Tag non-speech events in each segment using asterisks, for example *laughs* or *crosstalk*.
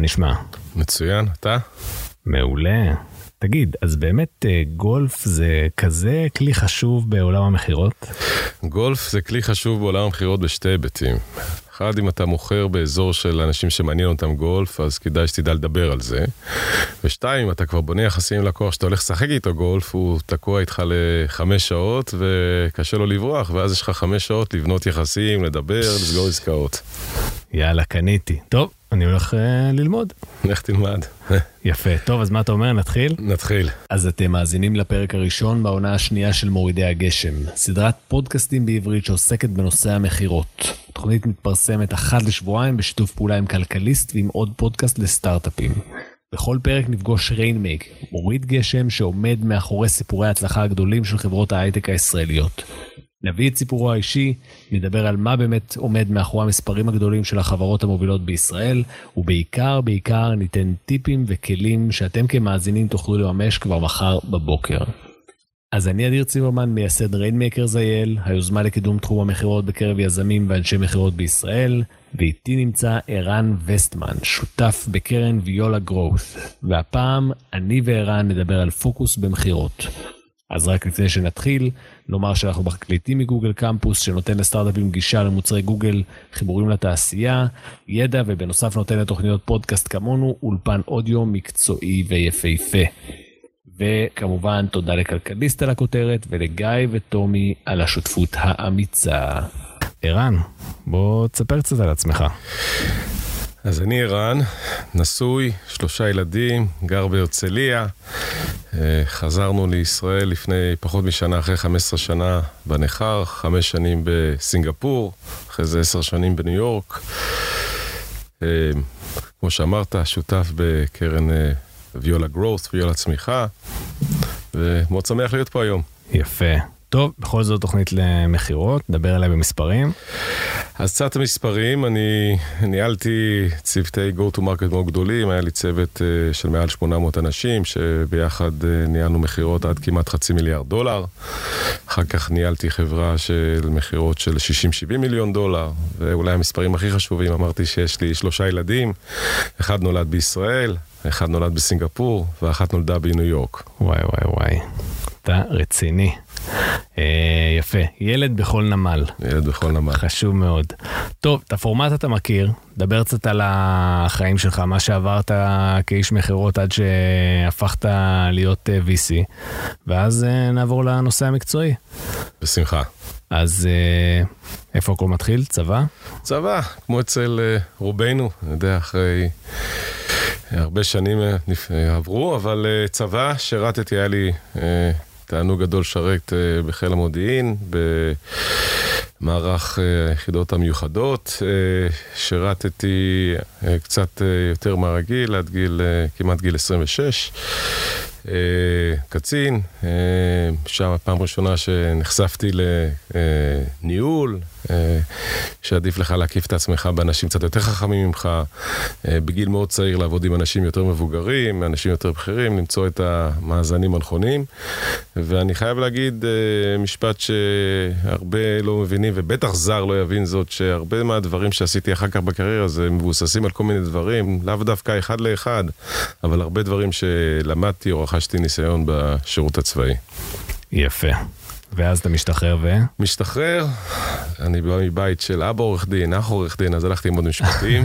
מה נשמע? מצוין, אתה? מעולה. תגיד, אז באמת אה, גולף זה כזה כלי חשוב בעולם המכירות? גולף זה כלי חשוב בעולם המכירות בשתי היבטים. אחד, אם אתה מוכר באזור של אנשים שמעניין אותם גולף, אז כדאי שתדע לדבר על זה. ושתיים, אם אתה כבר בונה יחסים עם לקוח שאתה הולך לשחק איתו גולף, הוא תקוע איתך לחמש שעות וקשה לו לברוח, ואז יש לך חמש שעות לבנות יחסים, לדבר, לסגור עסקאות. יאללה, קניתי. טוב, אני הולך אה, ללמוד. לך תלמד. יפה. טוב, אז מה אתה אומר, נתחיל? נתחיל. אז אתם מאזינים לפרק הראשון בעונה השנייה של מורידי הגשם, סדרת פודקאסטים בעברית שעוסקת בנושא המכירות. התוכנית מתפרסמת אחת לשבועיים בשיתוף פעולה עם כלכליסט ועם עוד פודקאסט לסטארט-אפים. בכל פרק נפגוש rainmaker, מוריד גשם שעומד מאחורי סיפורי ההצלחה הגדולים של חברות ההייטק הישראליות. נביא את סיפורו האישי, נדבר על מה באמת עומד מאחורי המספרים הגדולים של החברות המובילות בישראל, ובעיקר, בעיקר ניתן טיפים וכלים שאתם כמאזינים תוכלו לממש כבר מחר בבוקר. אז אני אדיר ציברמן, מייסד ריינמקרס אייל, היוזמה לקידום תחום המכירות בקרב יזמים ואנשי מכירות בישראל, ואיתי נמצא ערן וסטמן, שותף בקרן ויולה גרואות, והפעם אני וערן נדבר על פוקוס במכירות. אז רק לפני שנתחיל, נאמר שאנחנו מקליטים מגוגל קמפוס שנותן לסטארט-אפים גישה למוצרי גוגל, חיבורים לתעשייה, ידע ובנוסף נותן לתוכניות פודקאסט כמונו אולפן אודיו מקצועי ויפהפה. וכמובן תודה לכלכליסט על הכותרת ולגיא וטומי על השותפות האמיצה. ערן, בוא תספר קצת על עצמך. אז אני ערן, נשוי, שלושה ילדים, גר בהרצליה. אה, חזרנו לישראל לפני פחות משנה, אחרי 15 שנה בניכר, חמש שנים בסינגפור, אחרי זה עשר שנים בניו יורק. אה, כמו שאמרת, שותף בקרן אה, ויולה גרוס, ויולה צמיחה, ומאוד שמח להיות פה היום. יפה. טוב, בכל זאת תוכנית למכירות, נדבר עליה במספרים. אז קצת המספרים, אני ניהלתי צוותי go to market מאוד גדולים, היה לי צוות uh, של מעל 800 אנשים, שביחד uh, ניהלנו מכירות עד כמעט חצי מיליארד דולר. אחר כך ניהלתי חברה של מכירות של 60-70 מיליון דולר, ואולי המספרים הכי חשובים, אמרתי שיש לי שלושה ילדים, אחד נולד בישראל, אחד נולד בסינגפור, ואחת נולדה בניו יורק. וואי וואי וואי, אתה רציני. אה, יפה, ילד בכל נמל. ילד בכל נמל. חשוב מאוד. טוב, את הפורמט אתה מכיר, דבר קצת על החיים שלך, מה שעברת כאיש מכירות עד שהפכת להיות אה, VC, ואז אה, נעבור לנושא המקצועי. בשמחה. אז איפה הכל מתחיל? צבא? צבא, כמו אצל רובנו, אני יודע, אחרי הרבה שנים עברו, אבל צבא, שירתתי, היה לי תענוג גדול לשרת בחיל המודיעין, במערך היחידות המיוחדות. שירתתי קצת יותר מהרגיל, עד גיל, כמעט גיל 26. קצין, שם הפעם ראשונה שנחשפתי לניהול, שעדיף לך להקיף את עצמך באנשים קצת יותר חכמים ממך, בגיל מאוד צעיר לעבוד עם אנשים יותר מבוגרים, אנשים יותר בכירים, למצוא את המאזנים הנכונים. ואני חייב להגיד משפט שהרבה לא מבינים, ובטח זר לא יבין זאת, שהרבה מהדברים שעשיתי אחר כך בקריירה זה מבוססים על כל מיני דברים, לאו דווקא אחד לאחד, אבל הרבה דברים שלמדתי או רכשתי ניסיון בשירות הצבאי. יפה. ואז אתה משתחרר ו? משתחרר, אני בא מבית של אבא עורך דין, אח עורך דין, אז הלכתי ללמוד משפטים.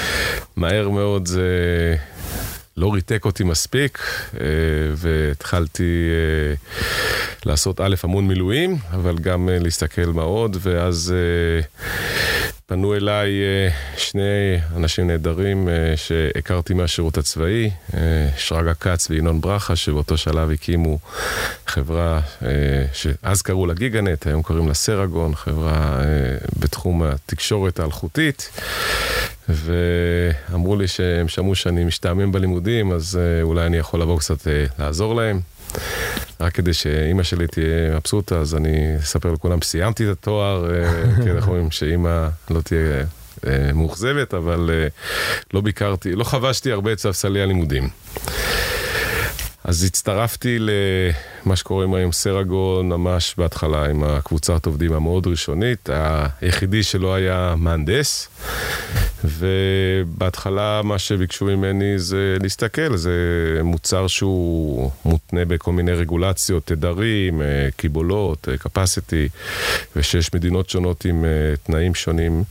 *laughs* מהר מאוד זה לא ריתק אותי מספיק, והתחלתי לעשות א', המון מילואים, אבל גם להסתכל מה עוד, ואז פנו אליי אה, שני אנשים נהדרים אה, שהכרתי מהשירות הצבאי, אה, שרגא כץ וינון ברכה, שבאותו שלב הקימו חברה שאז קראו לה גיגנט, היום קוראים לה סרגון, חברה בתחום התקשורת האלחוטית. ואמרו לי שהם שמעו שאני משתעמם בלימודים, אז אולי אני יכול לבוא קצת לעזור להם. רק כדי שאימא שלי תהיה מבסוטה, אז אני אספר לכולם, סיימתי את התואר, אה, *laughs* כי אנחנו אומרים שאימא לא תהיה אה, מאוכזבת, אבל אה, לא ביקרתי, לא חבשתי הרבה את ספסלי הלימודים. אז הצטרפתי למה שקוראים היום סרגון, ממש בהתחלה עם הקבוצת עובדים המאוד ראשונית, היחידי שלא היה מהנדס. ובהתחלה מה שביקשו ממני זה להסתכל, זה מוצר שהוא מותנה בכל מיני רגולציות, תדרים, אה, קיבולות, אה, capacity, ושיש מדינות שונות עם אה, תנאים שונים,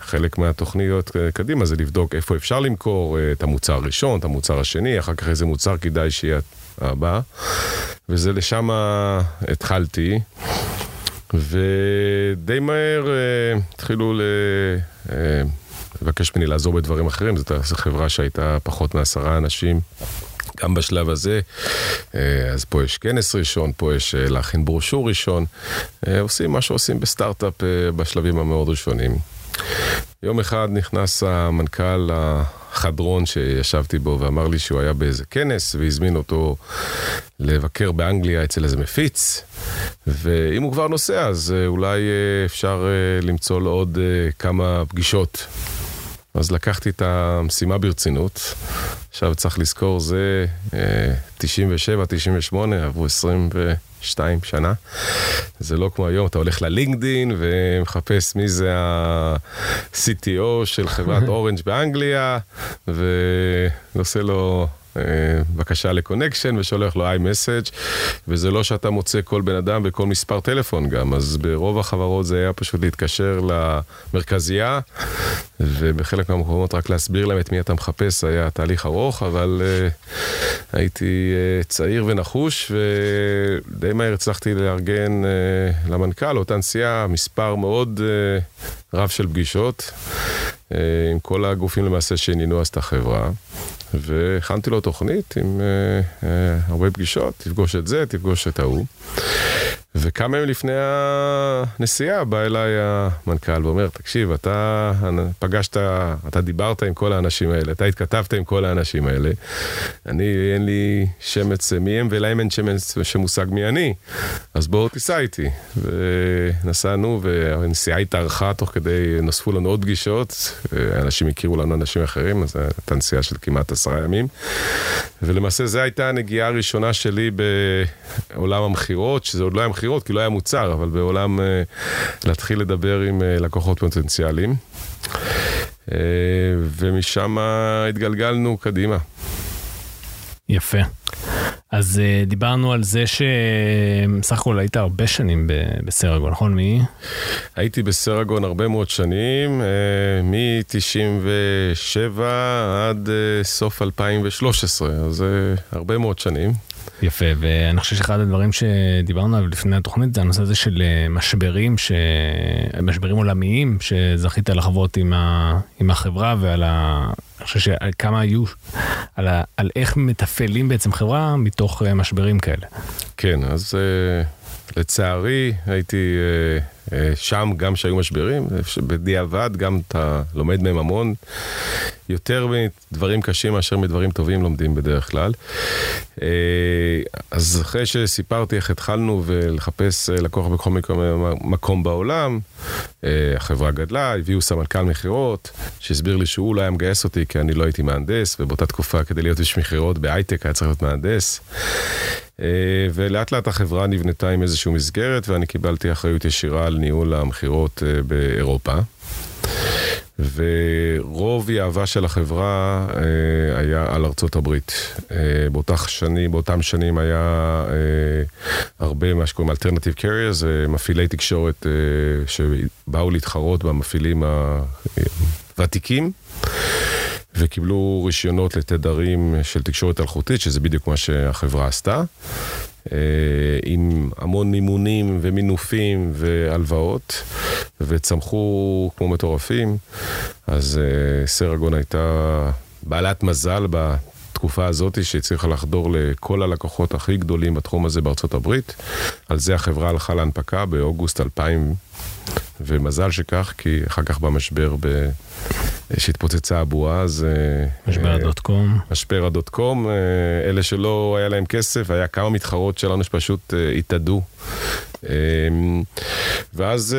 וחלק מהתוכניות קדימה זה לבדוק איפה אפשר למכור את המוצר הראשון, את המוצר השני, אחר כך איזה מוצר כדאי שיהיה הבא, וזה לשם התחלתי. ודי מהר uh, התחילו ל... uh, לבקש ממני לעזור בדברים אחרים, זו חברה שהייתה פחות מעשרה אנשים. גם בשלב הזה, uh, אז פה יש כנס ראשון, פה יש להכין ברושור ראשון, עושים מה שעושים בסטארט-אפ בשלבים המאוד ראשונים. יום אחד נכנס המנכ"ל החדרון שישבתי בו ואמר לי שהוא היה באיזה כנס והזמין אותו לבקר באנגליה אצל איזה מפיץ ואם הוא כבר נוסע אז אה, אולי אה, אפשר אה, למצוא לו עוד כמה פגישות. אז לקחתי את המשימה ברצינות. עכשיו צריך לזכור, זה 97, 98, עברו 20 ו... שתיים שנה. זה לא כמו היום, אתה הולך ללינקדין ומחפש מי זה ה-CTO של חברת *laughs* אורנג' באנגליה, ועושה לו אה, בקשה לקונקשן ושולח לו איי-מסאג' וזה לא שאתה מוצא כל בן אדם וכל מספר טלפון גם, אז ברוב החברות זה היה פשוט להתקשר למרכזייה ובחלק מהמקומות רק להסביר להם את מי אתה מחפש היה תהליך ארוך, אבל uh, הייתי uh, צעיר ונחוש ודי מהר הצלחתי לארגן uh, למנכ"ל, אותה נסיעה, מספר מאוד uh, רב של פגישות uh, עם כל הגופים למעשה שעניינו אז את החברה. והכנתי לו תוכנית עם uh, uh, הרבה פגישות, תפגוש את זה, תפגוש את ההוא. וכמה ימים לפני הנסיעה בא אליי המנכ"ל ואומר, תקשיב, אתה פגשת, אתה דיברת עם כל האנשים האלה, אתה התכתבת עם כל האנשים האלה. אני, אין לי שמץ מי הם ולהם אין שמץ שמושג מי אני, אז בואו תיסע איתי. ונסענו והנסיעה התארכה תוך כדי, נוספו לנו עוד פגישות, אנשים הכירו לנו אנשים אחרים, אז הייתה נסיעה של כמעט עשרה ימים. ולמעשה זו הייתה הנגיעה הראשונה שלי בעולם המכירות, שזה עוד לא היה מכירות, כי לא היה מוצר, אבל בעולם אה, להתחיל לדבר עם אה, לקוחות פוטנציאליים. אה, ומשם התגלגלנו קדימה. יפה. אז דיברנו על זה שסך הכל היית הרבה שנים בסרגון, נכון? מי? הייתי בסרגון הרבה מאוד שנים, מ-97 עד סוף 2013, אז הרבה מאוד שנים. יפה, ואני חושב שאחד הדברים שדיברנו עליו לפני התוכנית זה הנושא הזה של אה, משברים, ש... משברים עולמיים שזכית לחוות עם, ה... עם החברה ועל ה... אני חושב שעל כמה היו, על, ה... על איך מתפעלים בעצם חברה מתוך אה, משברים כאלה. כן, אז אה, לצערי הייתי שם גם שהיו משברים, בדיעבד גם אתה לומד מהם המון. יותר מדברים קשים מאשר מדברים טובים לומדים בדרך כלל. אה, אז אחרי שסיפרתי איך התחלנו ולחפש אה, לקוח בכל מקום בעולם, אה, החברה גדלה, הביאו סמנכ"ל מכירות, שהסביר לי שהוא לא היה מגייס אותי כי אני לא הייתי מהנדס, ובאותה תקופה כדי להיות איש מכירות בהייטק היה צריך להיות מהנדס. ולאט לאט החברה נבנתה עם איזושהי מסגרת ואני קיבלתי אחריות ישירה על ניהול המכירות באירופה. ורוב יהבה של החברה אה, היה על ארצות הברית. אה, באותך שנים, באותם שנים היה אה, הרבה מה שקוראים אלטרנטיב קריארס, אה, מפעילי תקשורת אה, שבאו להתחרות במפעילים הוותיקים. וקיבלו רישיונות לתדרים של תקשורת אלחוטית, שזה בדיוק מה שהחברה עשתה. אה, עם המון מימונים ומינופים והלוואות. וצמחו כמו מטורפים. אז אה, סרגון הייתה בעלת מזל בתקופה הזאת שהצליחה לחדור לכל הלקוחות הכי גדולים בתחום הזה בארצות הברית. על זה החברה הלכה להנפקה באוגוסט 2000, ומזל שכך, כי אחר כך במשבר ב... שהתפוצצה הבועה, אז... אה, משבר הדוט קום. משבר הדוט קום, אה, אלה שלא היה להם כסף, היה כמה מתחרות שלנו שפשוט אה, התאדו. ואז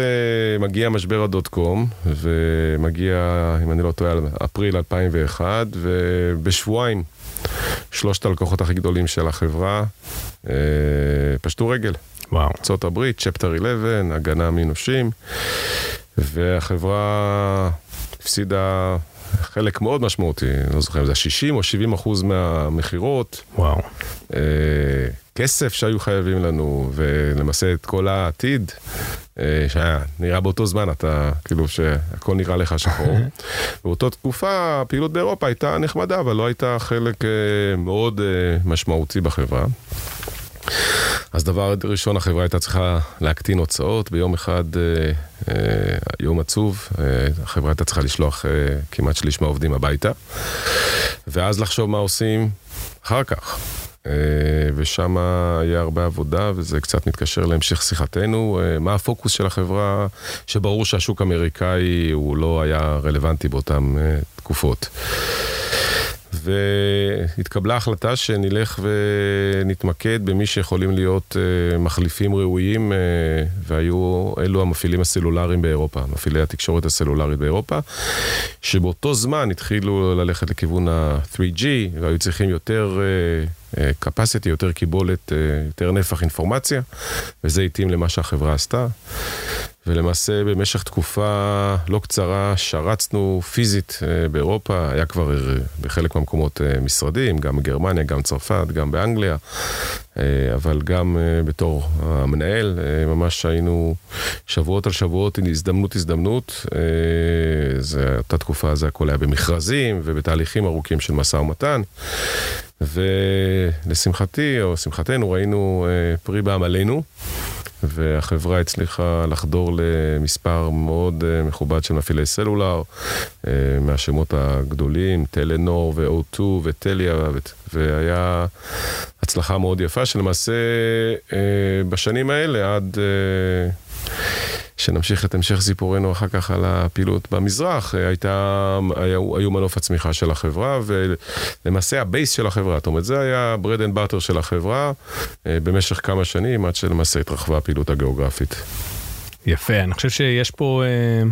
מגיע משבר הדוט קום, ומגיע, אם אני לא טועה, אפריל 2001, ובשבועיים שלושת הלקוחות הכי גדולים של החברה פשטו רגל. וואו. ארה"ב, צ'פטר 11, הגנה מנושים, והחברה הפסידה חלק מאוד משמעותי, לא זוכר אם זה 60 או 70 אחוז מהמכירות. וואו. אה, כסף שהיו חייבים לנו, ולמעשה את כל העתיד, אה, שהיה נראה באותו זמן, אתה, כאילו שהכל נראה לך שחור. באותה תקופה הפעילות באירופה הייתה נחמדה, אבל לא הייתה חלק אה, מאוד אה, משמעותי בחברה. אז דבר ראשון, החברה הייתה צריכה להקטין הוצאות. ביום אחד, אה, אה, יום עצוב, אה, החברה הייתה צריכה לשלוח כמעט שליש מהעובדים הביתה. ואז לחשוב מה עושים אחר כך. ושם היה הרבה עבודה, וזה קצת מתקשר להמשך שיחתנו. מה הפוקוס של החברה, שברור שהשוק האמריקאי הוא לא היה רלוונטי באותן תקופות. והתקבלה החלטה שנלך ונתמקד במי שיכולים להיות uh, מחליפים ראויים, uh, והיו אלו המפעילים הסלולריים באירופה, מפעילי התקשורת הסלולרית באירופה, שבאותו זמן התחילו ללכת לכיוון ה-3G, והיו צריכים יותר... Uh, capacity, יותר קיבולת, יותר נפח אינפורמציה, וזה התאים למה שהחברה עשתה. ולמעשה במשך תקופה לא קצרה שרצנו פיזית אה, באירופה, היה כבר אה, בחלק מהמקומות אה, משרדים, גם בגרמניה, גם צרפת, גם באנגליה, אבל גם בתור המנהל, ממש היינו שבועות על שבועות, הזדמנות הזדמנות. זו אותה תקופה, זה הכל היה במכרזים ובתהליכים ארוכים של משא ומתן. ולשמחתי, או שמחתנו, ראינו פרי בעמלנו. והחברה הצליחה לחדור למספר מאוד אה, מכובד של מפעילי סלולר, אה, מהשמות הגדולים, טלנור ו-O2 וטליה, והיה הצלחה מאוד יפה, שלמעשה אה, בשנים האלה עד... שנמשיך את המשך סיפורנו אחר כך על הפעילות במזרח, הייתה, היו, היו מנוף הצמיחה של החברה, ולמעשה ה base של החברה, זאת אומרת, זה היה bread and butter של החברה אה, במשך כמה שנים, עד שלמעשה התרחבה הפעילות הגיאוגרפית. יפה, אני חושב שיש פה, אה,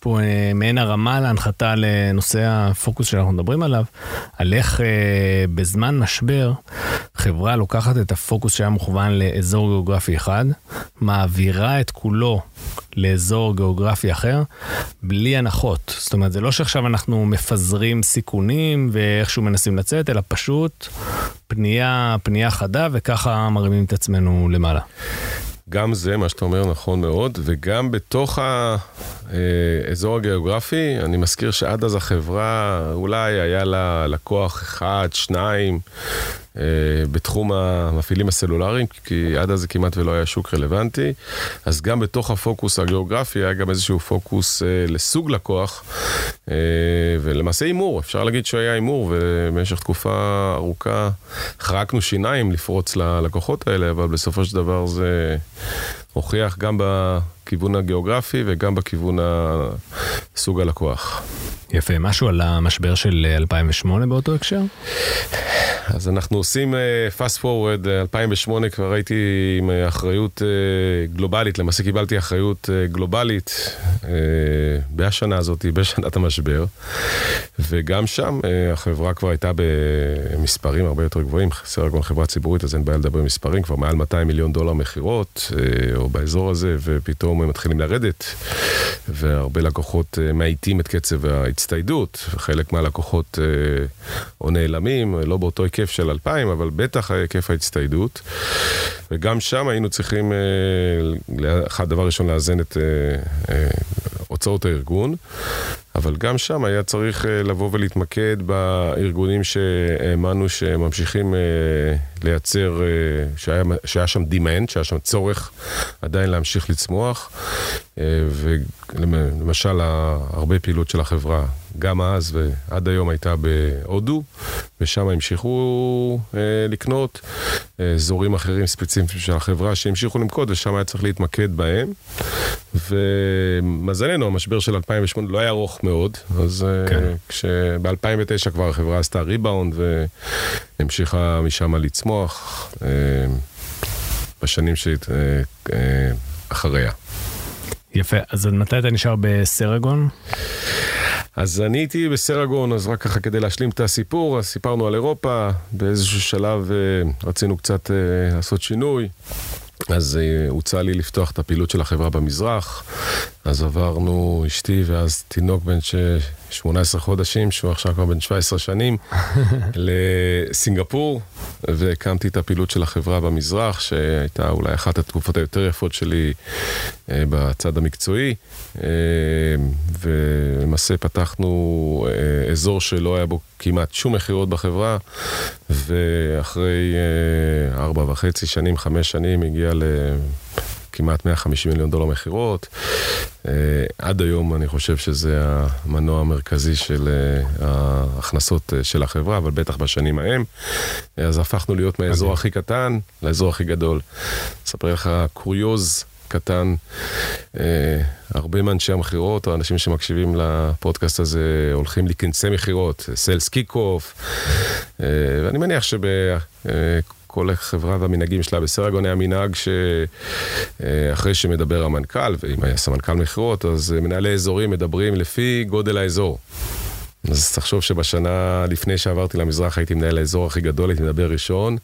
פה אה, מעין הרמה להנחתה לנושא הפוקוס שאנחנו מדברים עליו, על איך בזמן משבר חברה לוקחת את הפוקוס שהיה מוכוון לאזור גיאוגרפי אחד, מעבירה את כולו לאזור גיאוגרפי אחר, בלי הנחות. זאת אומרת, זה לא שעכשיו אנחנו מפזרים סיכונים ואיכשהו מנסים לצאת, אלא פשוט פנייה, פנייה חדה, וככה מרימים את עצמנו למעלה. גם זה, מה שאתה אומר, נכון מאוד, וגם בתוך האזור הגיאוגרפי, אני מזכיר שעד אז החברה, אולי היה לה לקוח אחד, שניים, אה, בתחום המפעילים הסלולריים, כי עד אז זה כמעט ולא היה שוק רלוונטי, אז גם בתוך הפוקוס הגיאוגרפי היה גם איזשהו פוקוס אה, לסוג לקוח, אה, ולמעשה הימור, אפשר להגיד שהיה הימור, ובמשך תקופה ארוכה חרקנו שיניים לפרוץ ללקוחות האלה, אבל בסופו של דבר זה הוכיח גם בכיוון הגיאוגרפי וגם בכיוון סוג הלקוח. יפה, משהו על המשבר של 2008 באותו הקשר? אז אנחנו עושים uh, fast forward, 2008 uh, כבר הייתי עם uh, אחריות גלובלית, למעשה קיבלתי אחריות גלובלית בשנה הזאת, בשנת המשבר, וגם שם החברה כבר הייתה במספרים הרבה יותר גבוהים, חסר סרגון חברה ציבורית, אז אין בעיה לדבר במספרים, כבר מעל 200 מיליון דולר מכירות, או באזור הזה, ופתאום הם מתחילים לרדת, והרבה לקוחות uh, מאיטים את קצב ההצטיידות, וחלק מהלקוחות uh, או נעלמים, לא באותו היקף. של 2,000, אבל בטח היקף ההצטיידות. וגם שם היינו צריכים, אה, אחד דבר ראשון, לאזן את אה, אה, הוצאות הארגון, אבל גם שם היה צריך לבוא ולהתמקד בארגונים שהאמנו שממשיכים לייצר, שהיה, שהיה שם demand, שהיה שם צורך עדיין להמשיך לצמוח. ולמשל, הרבה פעילות של החברה, גם אז ועד היום הייתה בהודו, ושם המשיכו אה, לקנות אזורים אחרים ספציפיים של החברה שהמשיכו למקוד, ושם היה צריך להתמקד בהם. ומזלנו, המשבר של 2008 לא היה ארוך מאוד, אז כן. כשב-2009 כבר החברה עשתה ריבאונד והמשיכה משם לצמוח. בשנים שאחריה. יפה, אז מתי אתה נשאר בסרגון? אז אני הייתי בסרגון, אז רק ככה כדי להשלים את הסיפור, אז סיפרנו על אירופה, באיזשהו שלב אה, רצינו קצת אה, לעשות שינוי. אז uh, הוצע לי לפתוח את הפעילות של החברה במזרח, אז עברנו אשתי ואז תינוק בן 18 חודשים, שהוא עכשיו כבר בן 17 שנים, *laughs* לסינגפור, והקמתי את הפעילות של החברה במזרח, שהייתה אולי אחת התקופות היותר יפות שלי uh, בצד המקצועי, uh, ולמעשה פתחנו uh, אזור שלא היה בו כמעט שום מכירות בחברה, ואחרי ארבע וחצי שנים, חמש שנים, הגיע ל... כמעט 150 מיליון דולר מכירות. Uh, עד היום אני חושב שזה המנוע המרכזי של uh, ההכנסות uh, של החברה, אבל בטח בשנים ההם. אז הפכנו להיות מהאזור הכי קטן לאזור הכי גדול. אספר לך קוריוז קטן, אה, הרבה מאנשי המכירות, או אנשים שמקשיבים לפודקאסט הזה, הולכים לכנסי מכירות, sales kick off, אה, ואני מניח שב... אה, כל חברה והמנהגים שלה בסרגון היה מנהג שאחרי שמדבר המנכ"ל, ואם היה סמנכ"ל מכירות, אז מנהלי אזורים מדברים לפי גודל האזור. אז תחשוב שבשנה לפני שעברתי למזרח הייתי מנהל האזור הכי גדול, הייתי מדבר ראשון,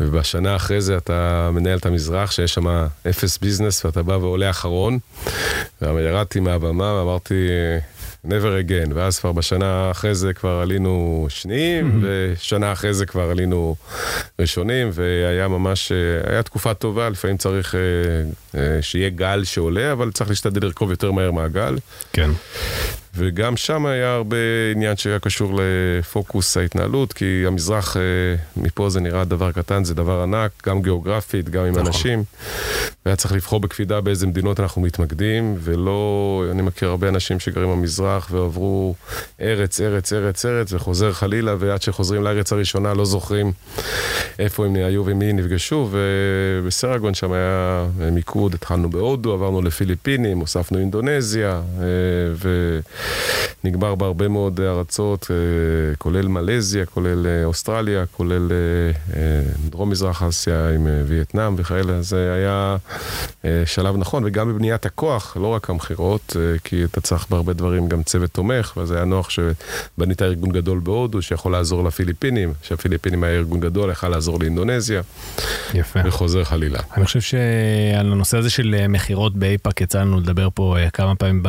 ובשנה אחרי זה אתה מנהל את המזרח שיש שם אפס ביזנס ואתה בא ועולה אחרון. וירדתי מהבמה ואמרתי... never again, ואז כבר בשנה אחרי זה כבר עלינו שניים, ושנה אחרי זה כבר עלינו ראשונים, והיה ממש, היה תקופה טובה, לפעמים צריך אה, אה, שיהיה גל שעולה, אבל צריך להשתדל לרכוב יותר מהר מהגל. כן. וגם שם היה הרבה עניין שהיה קשור לפוקוס ההתנהלות, כי המזרח, אה, מפה זה נראה דבר קטן, זה דבר ענק, גם גיאוגרפית, גם עם נכון. אנשים. והיה צריך לבחור בקפידה באיזה מדינות אנחנו מתמקדים, ולא, אני מכיר הרבה אנשים שגרים במזרח ועברו ארץ, ארץ, ארץ, ארץ, וחוזר חלילה, ועד שחוזרים לארץ הראשונה לא זוכרים איפה הם היו ומי נפגשו, ובסרגון שם היה מיקוד, התחלנו בהודו, עברנו לפיליפינים, הוספנו אינדונזיה, אה, ו... נגמר בהרבה מאוד ארצות, אה, כולל מלזיה, כולל אה, אוסטרליה, כולל אה, דרום מזרח אסיה עם וייטנאם וכאלה. זה היה שלב נכון, וגם בבניית הכוח, לא רק המכירות, כי אתה צריך בהרבה דברים גם צוות תומך, וזה היה נוח שבנית ארגון גדול בהודו שיכול לעזור לפיליפינים, שהפיליפינים היה ארגון גדול, יכל לעזור לאינדונזיה. יפה. וחוזר חלילה. אני חושב שעל הנושא הזה של מכירות באיפא"ק יצא לנו לדבר פה כמה פעמים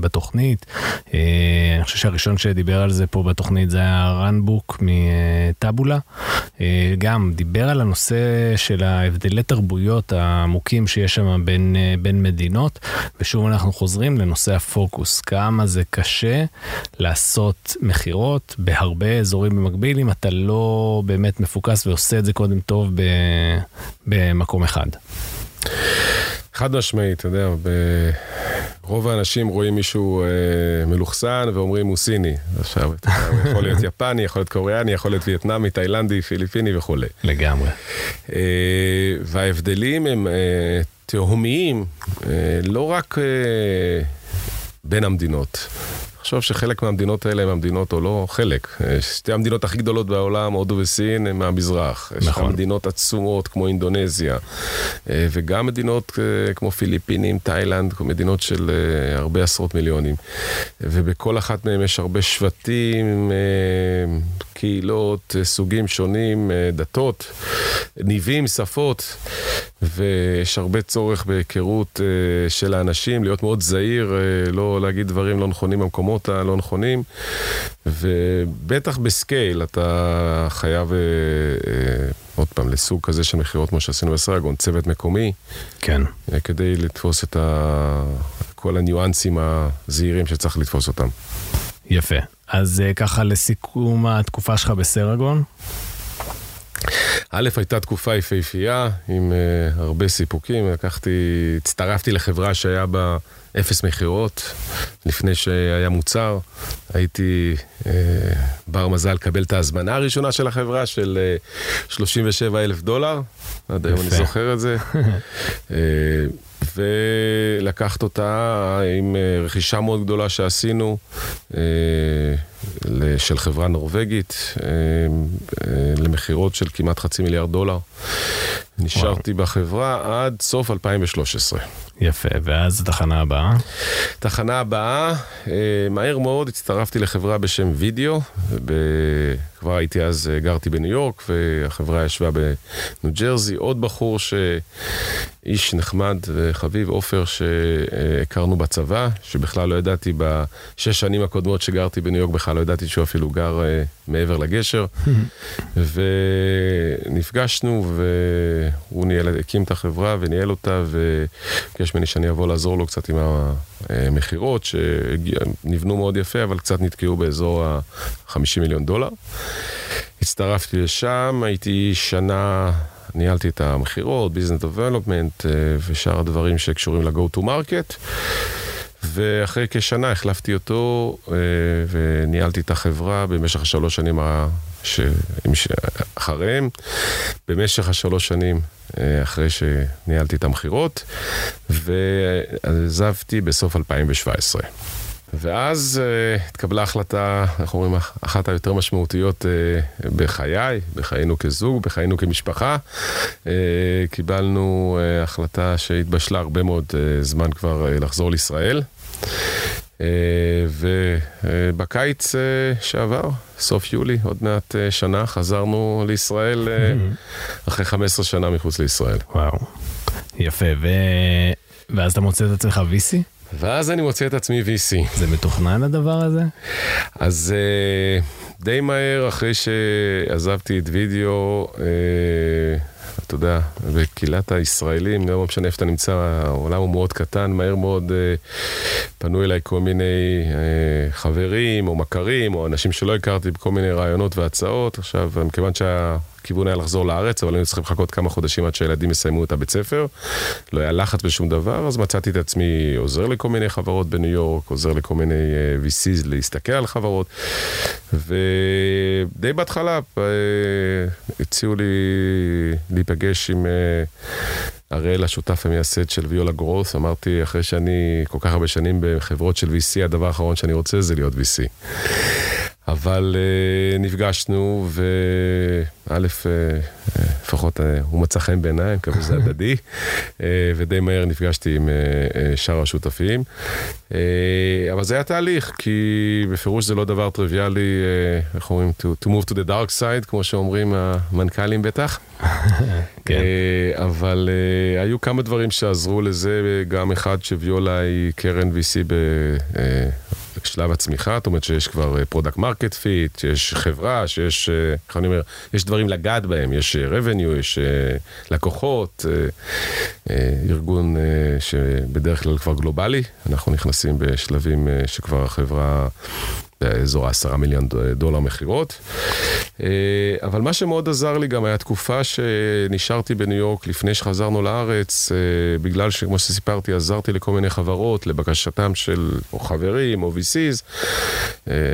בתוכנית. בתוכנית. אה, אני חושב שהראשון שדיבר על זה פה בתוכנית זה היה רנבוק מטאבולה. אה, גם דיבר על הנושא של ההבדלי תרבויות העמוקים שיש שם בין, אה, בין מדינות, ושוב אנחנו חוזרים לנושא הפוקוס. כמה זה קשה לעשות מכירות בהרבה אזורים במקביל אם אתה לא באמת מפוקס ועושה את זה קודם טוב במקום אחד. חד משמעית, אתה יודע, רוב האנשים רואים מישהו אה, מלוכסן ואומרים הוא סיני. עכשיו, הוא יכול להיות יפני, יכול להיות קוריאני, יכול להיות וייטנאמי, תאילנדי, פיליפיני וכולי. לגמרי. אה, וההבדלים הם אה, תהומיים, אה, לא רק אה, בין המדינות. תחשוב שחלק מהמדינות האלה הם המדינות, או לא חלק, שתי המדינות הכי גדולות בעולם, הודו וסין, הן מהמזרח. נכון. יש לך מדינות עצומות כמו אינדונזיה, אה, וגם מדינות אה, כמו פיליפינים, תאילנד, מדינות של אה, הרבה עשרות מיליונים. ובכל אחת מהן יש הרבה שבטים, קהילות, סוגים שונים, דתות, ניבים, שפות, ויש הרבה צורך בהיכרות של האנשים, להיות מאוד זהיר, לא להגיד דברים לא נכונים במקומות. הלא נכונים, ובטח בסקייל אתה חייב, אה, אה, עוד פעם, לסוג כזה של מכירות כמו שעשינו בסרגון, צוות מקומי. כן. אה, כדי לתפוס את ה... כל הניואנסים הזהירים שצריך לתפוס אותם. יפה. אז ככה לסיכום התקופה שלך בסרגון. א', הייתה תקופה יפהפייה עם uh, הרבה סיפוקים, לקחתי, הצטרפתי לחברה שהיה בה אפס מכירות, לפני שהיה מוצר. הייתי uh, בר מזל לקבל את ההזמנה הראשונה של החברה של uh, 37 אלף דולר, עד היום אני זוכר את זה. uh, *laughs* ולקחת אותה עם רכישה מאוד גדולה שעשינו של חברה נורבגית למכירות של כמעט חצי מיליארד דולר. נשארתי בחברה עד סוף 2013. יפה, ואז התחנה הבאה? תחנה הבאה, מהר מאוד הצטרפתי לחברה בשם וידאו, כבר הייתי אז, גרתי בניו יורק, והחברה ישבה בניו ג'רזי, עוד בחור ש... איש נחמד וחביב, עופר, שהכרנו בצבא, שבכלל לא ידעתי בשש שנים הקודמות שגרתי בניו יורק, בכלל לא ידעתי שהוא אפילו גר מעבר לגשר. *laughs* ונפגשנו, והוא ניהל, הקים את החברה וניהל אותה, וביקש ממני שאני אבוא לעזור לו קצת עם המכירות, שנבנו מאוד יפה, אבל קצת נתקעו באזור ה-50 מיליון דולר. הצטרפתי לשם, הייתי שנה... ניהלתי את המכירות, ביזנס דבלופמנט ושאר הדברים שקשורים ל-go to market. ואחרי כשנה החלפתי אותו וניהלתי את החברה במשך השלוש שנים ש... אחריהם. במשך השלוש שנים אחרי שניהלתי את המכירות, ועזבתי בסוף 2017. ואז uh, התקבלה החלטה, אנחנו אומרים, אחת היותר משמעותיות uh, בחיי, בחיינו כזוג, בחיינו כמשפחה. Uh, קיבלנו uh, החלטה שהתבשלה הרבה מאוד uh, זמן כבר uh, לחזור לישראל. Uh, ובקיץ uh, שעבר, סוף יולי, עוד מעט uh, שנה, חזרנו לישראל uh, אחרי 15 שנה מחוץ לישראל. וואו, יפה. ו... ואז אתה מוצא את עצמך VC? ואז אני מוצא את עצמי VC. זה מתוכנן הדבר הזה? אז uh, די מהר אחרי שעזבתי את וידאו, uh, אתה יודע, בקהילת הישראלים, לא משנה איפה אתה נמצא, העולם הוא מאוד קטן, מהר מאוד uh, פנו אליי כל מיני uh, חברים או מכרים או אנשים שלא הכרתי בכל מיני רעיונות והצעות. עכשיו, מכיוון שה... הכיוון היה לחזור לארץ, אבל היינו צריכים לחכות כמה חודשים עד שהילדים יסיימו את הבית ספר. לא היה לחץ בשום דבר, אז מצאתי את עצמי עוזר לכל מיני חברות בניו יורק, עוזר לכל מיני uh, VCs להסתכל על חברות. ודי בהתחלה uh, הציעו לי להיפגש עם... הראל, השותף המייסד של ויולה גרוס, אמרתי, אחרי שאני כל כך הרבה שנים בחברות של VC, הדבר האחרון שאני רוצה זה להיות VC. אבל uh, נפגשנו, וא', uh, לפחות uh, הוא מצא חן בעיניי, אני מקווה שזה *laughs* הדדי, uh, ודי מהר נפגשתי עם uh, uh, שאר השותפים. Uh, אבל זה היה תהליך, כי בפירוש זה לא דבר טריוויאלי, uh, איך אומרים, to, to move to the dark side, כמו שאומרים המנכ"לים בטח. *laughs* כן. uh, אבל uh, היו כמה דברים שעזרו לזה, גם אחד שוויולה היא קרן VC ב... Uh, שלב הצמיחה, זאת אומרת שיש כבר product market fit, שיש חברה, שיש, איך אני אומר, יש דברים לגעת בהם, יש revenue, יש לקוחות, ארגון שבדרך כלל כבר גלובלי, אנחנו נכנסים בשלבים שכבר החברה... באזור ה-10 מיליון דולר מכירות. אבל מה שמאוד עזר לי גם היה תקופה שנשארתי בניו יורק לפני שחזרנו לארץ, בגלל שכמו שסיפרתי, עזרתי לכל מיני חברות, לבקשתם של או חברים או VCs.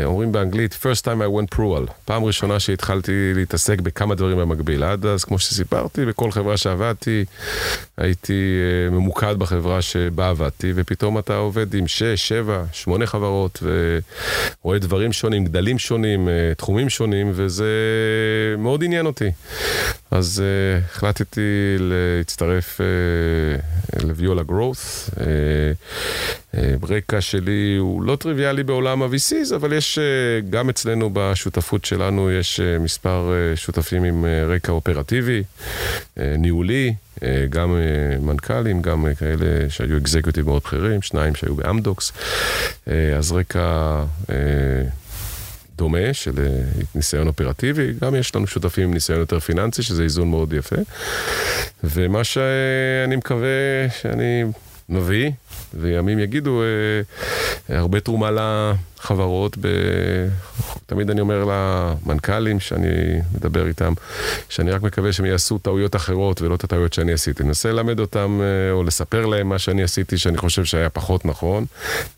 אומרים באנגלית, first time I went prual. פעם ראשונה שהתחלתי להתעסק בכמה דברים במקביל. עד אז, כמו שסיפרתי, בכל חברה שעבדתי, הייתי ממוקד בחברה שבה עבדתי, ופתאום אתה עובד עם 6, 7, 8 חברות, ורואה דברים שונים, גדלים שונים, תחומים שונים, וזה מאוד עניין אותי. אז uh, החלטתי להצטרף uh, לוויולה גרוס. Uh, uh, רקע שלי הוא לא טריוויאלי בעולם ה-VCs, אבל יש uh, גם אצלנו בשותפות שלנו, יש uh, מספר שותפים עם רקע אופרטיבי, ניהולי. גם מנכ"לים, גם כאלה שהיו אקזקיוטיב מאוד בכירים, שניים שהיו באמדוקס, אז רקע דומה של ניסיון אופרטיבי, גם יש לנו שותפים עם ניסיון יותר פיננסי, שזה איזון מאוד יפה. ומה שאני מקווה שאני מביא, וימים יגידו, הרבה תרומה חברות, ב... תמיד אני אומר למנכ"לים שאני מדבר איתם, שאני רק מקווה שהם יעשו טעויות אחרות ולא את הטעויות שאני עשיתי. אני מנסה ללמד אותם אה, או לספר להם מה שאני עשיתי שאני חושב שהיה פחות נכון,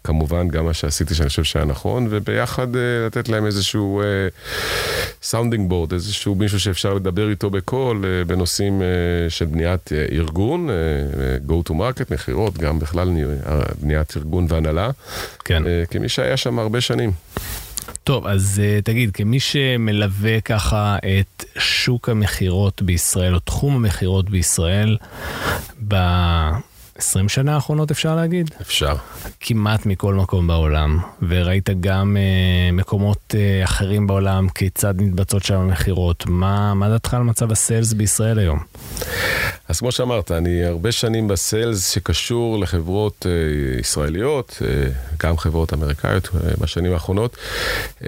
כמובן גם מה שעשיתי שאני חושב שהיה נכון, וביחד אה, לתת להם איזשהו sounding uh, board, איזשהו מישהו שאפשר לדבר איתו בקול uh, בנושאים uh, של בניית uh, ארגון, uh, go to market, מכירות, גם בכלל בניית ארגון והנהלה. כן. Uh, כמי שהיה שם הרבה שנים. טוב, אז uh, תגיד, כמי שמלווה ככה את שוק המכירות בישראל, או תחום המכירות בישראל, ב-20 שנה האחרונות אפשר להגיד? אפשר. כמעט מכל מקום בעולם, וראית גם uh, מקומות uh, אחרים בעולם, כיצד מתבצעות שם המכירות. מה, מה דעתך על מצב ה sales בישראל היום? אז כמו שאמרת, אני הרבה שנים ב sales שקשור לחברות uh, ישראליות, uh, גם חברות אמריקאיות uh, בשנים האחרונות, uh,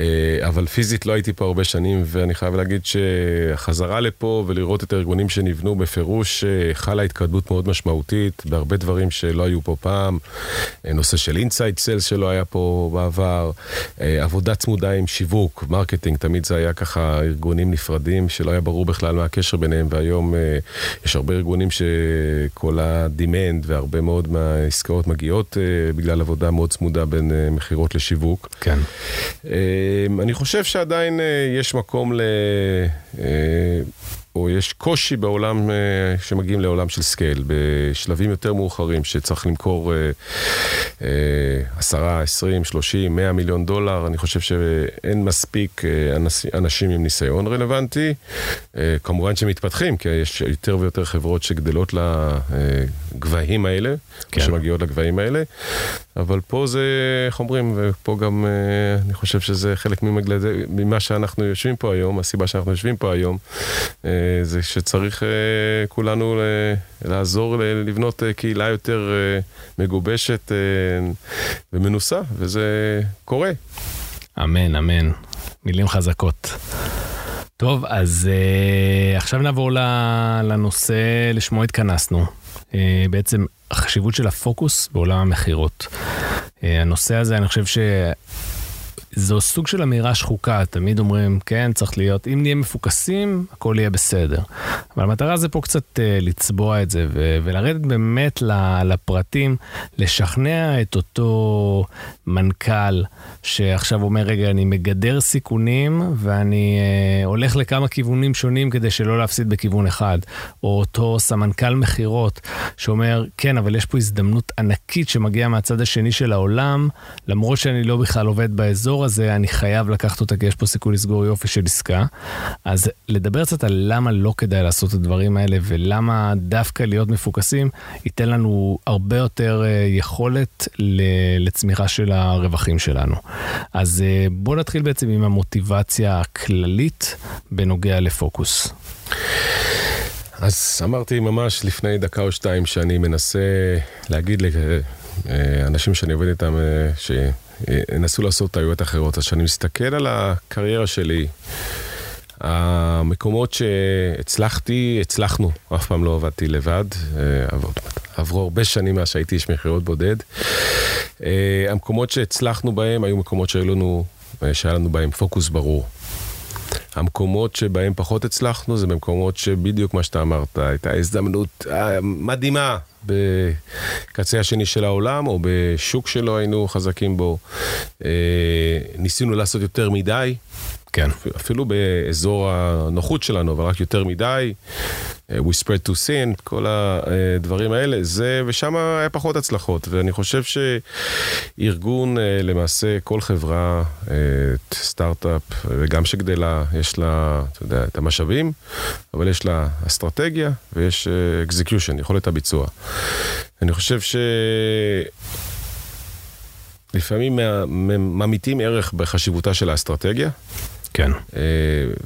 אבל פיזית לא הייתי פה הרבה שנים, ואני חייב להגיד שהחזרה לפה ולראות את הארגונים שנבנו בפירוש uh, חלה התקדמות מאוד משמעותית בהרבה דברים שלא היו פה פעם, uh, נושא של inside sales שלא היה פה בעבר, uh, עבודה צמודה עם שיווק, marketing, תמיד זה היה ככה ארגונים נפרדים שלא היה ברור בכלל מה הקשר ביניהם, והיום uh, יש הרבה ארגונים שכל ה demand והרבה מאוד מהעסקאות מגיעות בגלל עבודה מאוד צמודה בין מכירות לשיווק. כן. אני חושב שעדיין יש מקום ל... או יש קושי בעולם, שמגיעים לעולם של scale, בשלבים יותר מאוחרים, שצריך למכור 10, 20, 30, 100 מיליון דולר, אני חושב שאין מספיק אנשים עם ניסיון רלוונטי. כמובן שמתפתחים, כי יש יותר ויותר חברות שגדלות לגבהים האלה, כן. שמגיעות לגבהים האלה, אבל פה זה, איך אומרים, ופה גם אני חושב שזה חלק ממה שאנחנו יושבים פה היום, הסיבה שאנחנו יושבים פה היום. זה שצריך כולנו לעזור לבנות קהילה יותר מגובשת ומנוסה, וזה קורה. אמן, אמן. מילים חזקות. טוב, אז עכשיו נעבור לנושא לשמו התכנסנו. בעצם החשיבות של הפוקוס בעולם המכירות. Uh, הנושא הזה, אני חושב ש... זו סוג של אמירה שחוקה, תמיד אומרים, כן, צריך להיות, אם נהיה מפוקסים, הכל יהיה בסדר. אבל המטרה זה פה קצת uh, לצבוע את זה ו- ולרדת באמת לפרטים, לשכנע את אותו מנכ"ל שעכשיו אומר, רגע, אני מגדר סיכונים ואני uh, הולך לכמה כיוונים שונים כדי שלא להפסיד בכיוון אחד. או אותו סמנכ"ל מכירות שאומר, כן, אבל יש פה הזדמנות ענקית שמגיעה מהצד השני של העולם, למרות שאני לא בכלל עובד באזור. הזה, אני חייב לקחת אותה כי יש פה סיכוי לסגור יופי של עסקה. אז לדבר קצת על למה לא כדאי לעשות את הדברים האלה ולמה דווקא להיות מפוקסים, ייתן לנו הרבה יותר יכולת לצמיחה של הרווחים שלנו. אז בואו נתחיל בעצם עם המוטיבציה הכללית בנוגע לפוקוס. אז אמרתי ממש לפני דקה או שתיים שאני מנסה להגיד לאנשים שאני עובד איתם, ש... ינסו לעשות טעויות אחרות. אז כשאני מסתכל על הקריירה שלי, המקומות שהצלחתי, הצלחנו, אף פעם לא עבדתי לבד, עברו הרבה שנים מאז שהייתי איש מכירות בודד. המקומות שהצלחנו בהם היו מקומות שהיו לנו, שהיה לנו בהם פוקוס ברור. המקומות שבהם פחות הצלחנו זה במקומות שבדיוק מה שאתה אמרת, הייתה הזדמנות מדהימה בקצה השני של העולם, או בשוק שלא היינו חזקים בו. ניסינו לעשות יותר מדי. כן. אפילו באזור הנוחות שלנו, אבל רק יותר מדי. We spread to sin, כל הדברים האלה, זה, ושם היה פחות הצלחות. ואני חושב שארגון, למעשה, כל חברה, סטארט-אפ, וגם שגדלה, יש לה, אתה יודע, את המשאבים, אבל יש לה אסטרטגיה ויש execution, יכולת הביצוע. אני חושב ש... לפעמים ממיתים ערך בחשיבותה של האסטרטגיה. כן.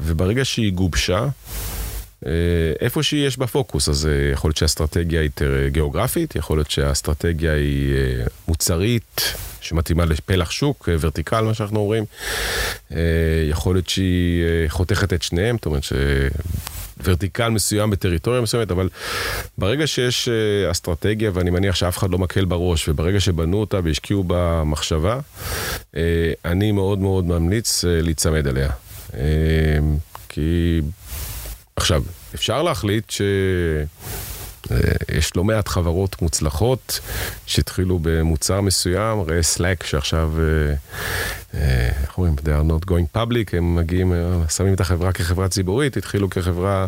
וברגע שהיא גובשה, איפה שיש בה פוקוס, אז יכול להיות שהאסטרטגיה היא יותר גיאוגרפית, יכול להיות שהאסטרטגיה היא מוצרית, שמתאימה לפלח שוק, ורטיקל, מה שאנחנו אומרים. יכול להיות שהיא חותכת את שניהם, זאת אומרת ורטיקל מסוים בטריטוריה מסוימת, אבל ברגע שיש אה, אסטרטגיה, ואני מניח שאף אחד לא מקל בראש, וברגע שבנו אותה והשקיעו בה מחשבה, אה, אני מאוד מאוד ממליץ אה, להיצמד אליה. כי עכשיו, אפשר להחליט ש... אה, יש לא מעט חברות מוצלחות שהתחילו במוצר מסוים, ראה Slack שעכשיו, אה, איך אומרים, they are not going public, הם מגיעים, שמים את החברה כחברה ציבורית, התחילו כחברה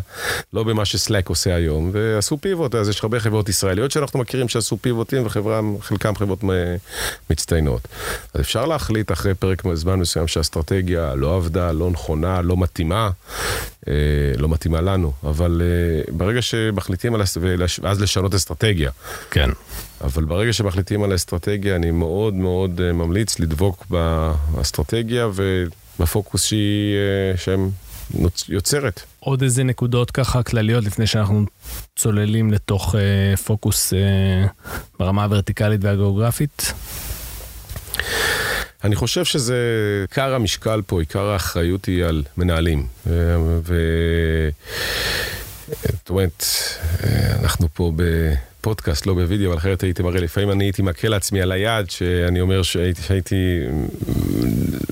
לא במה ש-Slack עושה היום, ועשו פיבוט, אז יש הרבה חברות ישראליות שאנחנו מכירים שעשו פיבוטים, וחלקם חברות מצטיינות. אז אפשר להחליט אחרי פרק זמן מסוים שהאסטרטגיה לא עבדה, לא נכונה, לא מתאימה, לא מתאימה לנו, אבל ברגע שמחליטים על... ואז לשנות אסטרטגיה. כן. אבל ברגע שמחליטים על האסטרטגיה, אני מאוד מאוד אה, ממליץ לדבוק באסטרטגיה ובפוקוס שהיא, אה, שהם יוצרת. עוד איזה נקודות ככה כלליות לפני שאנחנו צוללים לתוך אה, פוקוס אה, ברמה הוורטיקלית והגיאוגרפית? אני חושב שזה, עיקר המשקל פה, עיקר האחריות היא על מנהלים. ו... ו... זאת אומרת, אה, אנחנו פה בפודקאסט, לא בווידאו, אבל אחרת הייתי מראה, לפעמים אני הייתי מכה לעצמי על היד, שאני אומר שהייתי, שהייתי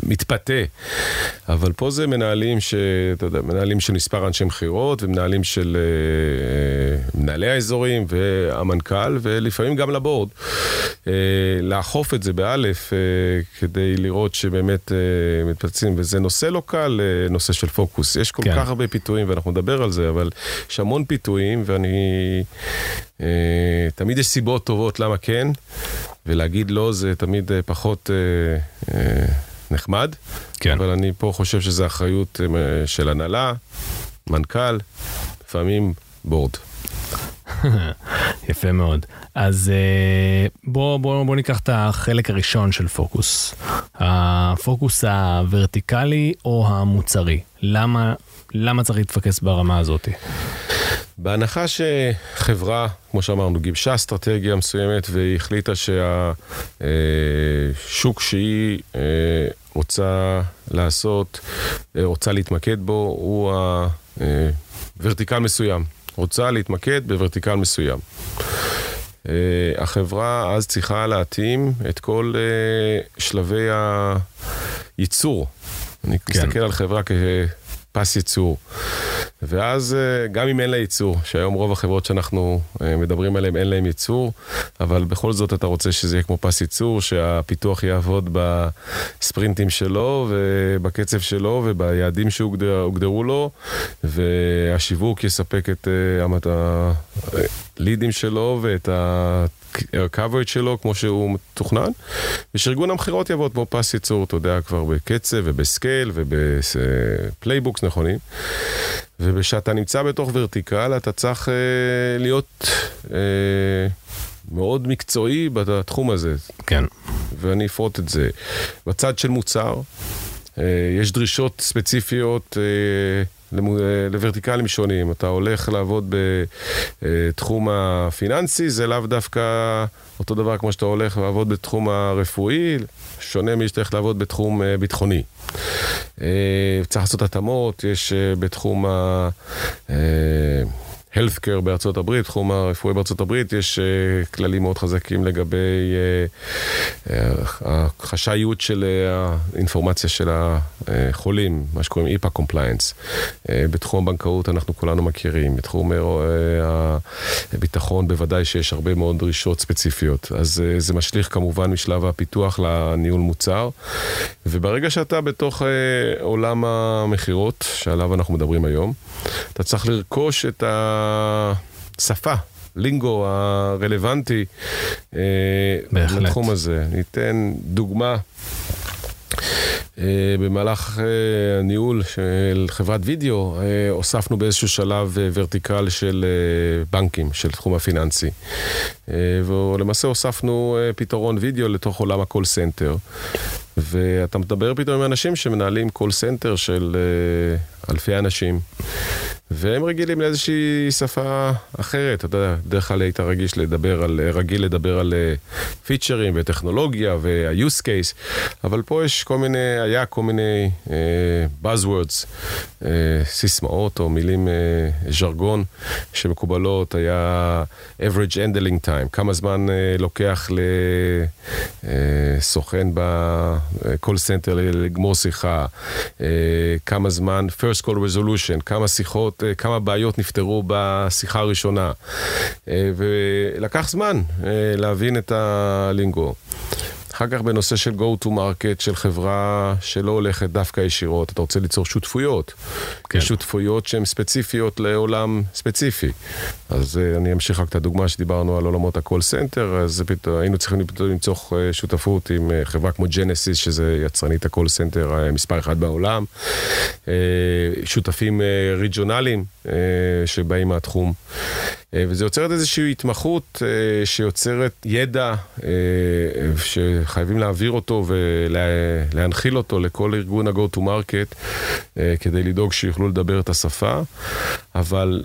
מתפתה. אבל פה זה מנהלים ש... אתה יודע, מנהלים של מספר אנשי מכירות, ומנהלים של uh, מנהלי האזורים, והמנכ"ל, ולפעמים גם לבורד. Uh, לאכוף את זה באלף, uh, כדי לראות שבאמת uh, מתפצים, וזה נושא לא קל, uh, נושא של פוקוס. יש כל כן. כך הרבה פיתויים, ואנחנו נדבר על זה, אבל יש המון פיתויים, ואני... Uh, תמיד יש סיבות טובות למה כן, ולהגיד לא זה תמיד uh, פחות... Uh, נחמד, כן. אבל אני פה חושב שזו אחריות אה, של הנהלה, מנכ"ל, לפעמים בורד. *laughs* יפה מאוד. אז אה, בואו בוא, בוא ניקח את החלק הראשון של פוקוס. הפוקוס הוורטיקלי או המוצרי. למה, למה צריך להתפקס ברמה הזאת? בהנחה שחברה, כמו שאמרנו, גיבשה אסטרטגיה מסוימת והיא החליטה שהשוק שהיא אה, רוצה לעשות, אה, רוצה להתמקד בו, הוא הוורטיקל מסוים. רוצה להתמקד בוורטיקל מסוים. אה, החברה אז צריכה להתאים את כל שלבי הייצור. אני כן. מסתכל על חברה כפס ייצור. ואז אה, גם אם אין לה ייצור, שהיום רוב החברות שאנחנו אה, מדברים עליהן אין להן ייצור, אבל בכל זאת אתה רוצה שזה יהיה כמו פס ייצור, שהפיתוח יעבוד בספרינטים שלו ובקצב שלו וביעדים שהוגדרו לו, והשיווק יספק את הלידים אה, שלו ואת ה... coverage שלו כמו שהוא מתוכנן, ושארגון המכירות יעבוד כמו פס ייצור, אתה יודע, כבר בקצב וב scale וב playbooks נכונים. וכשאתה נמצא בתוך vertical, אתה צריך אה, להיות אה, מאוד מקצועי בתחום הזה. כן. ואני אפרוט את זה. בצד של מוצר, אה, יש דרישות ספציפיות. אה, אה, לוורטיקלים שונים. אתה הולך לעבוד בתחום הפיננסי, זה לאו דווקא אותו דבר כמו שאתה הולך לעבוד בתחום הרפואי, שונה משאתה הולך לעבוד בתחום אה, ביטחוני. אה, צריך לעשות התאמות, יש בתחום ה... healthcare בארצות הברית, תחום הרפואי בארצות הברית, יש uh, כללים מאוד חזקים לגבי uh, uh, החשאיות של האינפורמציה של החולים, מה שקוראים HIPAA compliance. בתחום הבנקאות אנחנו כולנו מכירים, בתחום הביטחון בוודאי שיש הרבה מאוד דרישות ספציפיות. אז זה משליך כמובן משלב הפיתוח לניהול מוצר, וברגע שאתה בתוך uh, עולם המכירות, שעליו אנחנו מדברים היום, אתה צריך לרכוש את השפה. lingo הרלוונטי אה, בהחלט. לתחום הזה. ניתן דוגמה. Uh, במהלך uh, הניהול של חברת וידאו, uh, הוספנו באיזשהו שלב vertical של בנקים, של תחום הפיננסי. ולמעשה הוספנו פתרון וידאו לתוך עולם ה call center. ואתה מדבר פתאום עם אנשים שמנהלים call center של uh, אלפי אנשים. והם רגילים לאיזושהי שפה אחרת. אתה יודע, בדרך כלל היית רגיש לדבר על, רגיל לדבר על פיצ'רים וטכנולוגיה וה-use case, אבל פה יש כל מיני, היה כל מיני uh, buzzwords, uh, סיסמאות או מילים, uh, ז'רגון שמקובלות, היה average handling time, כמה זמן uh, לוקח לסוכן ב-call center לגמור שיחה, uh, כמה זמן, first call resolution, כמה שיחות, uh, כמה בעיות נפתרו בשיחה הראשונה. Uh, ולקח זמן uh, להבין את הלינגו. אחר כך בנושא של go to market, של חברה שלא הולכת דווקא ישירות, אתה רוצה ליצור שותפויות. כן. שותפויות שהן ספציפיות לעולם ספציפי. אז uh, אני אמשיך רק את הדוגמה שדיברנו על עולמות ה-call center, אז פתאום היינו צריכים למצוא uh, שותפות עם uh, חברה כמו ג'נסיס, שזה יצרנית ה-call center uh, מספר אחד בעולם. שותפים ריג'ונליים שבאים מהתחום. Uh, וזה יוצרת איזושהי התמחות uh, שיוצרת ידע uh, שחייבים להעביר אותו ולהנחיל אותו לכל ארגון ה-go to market כדי לדאוג שיוכלו לדבר את השפה. אבל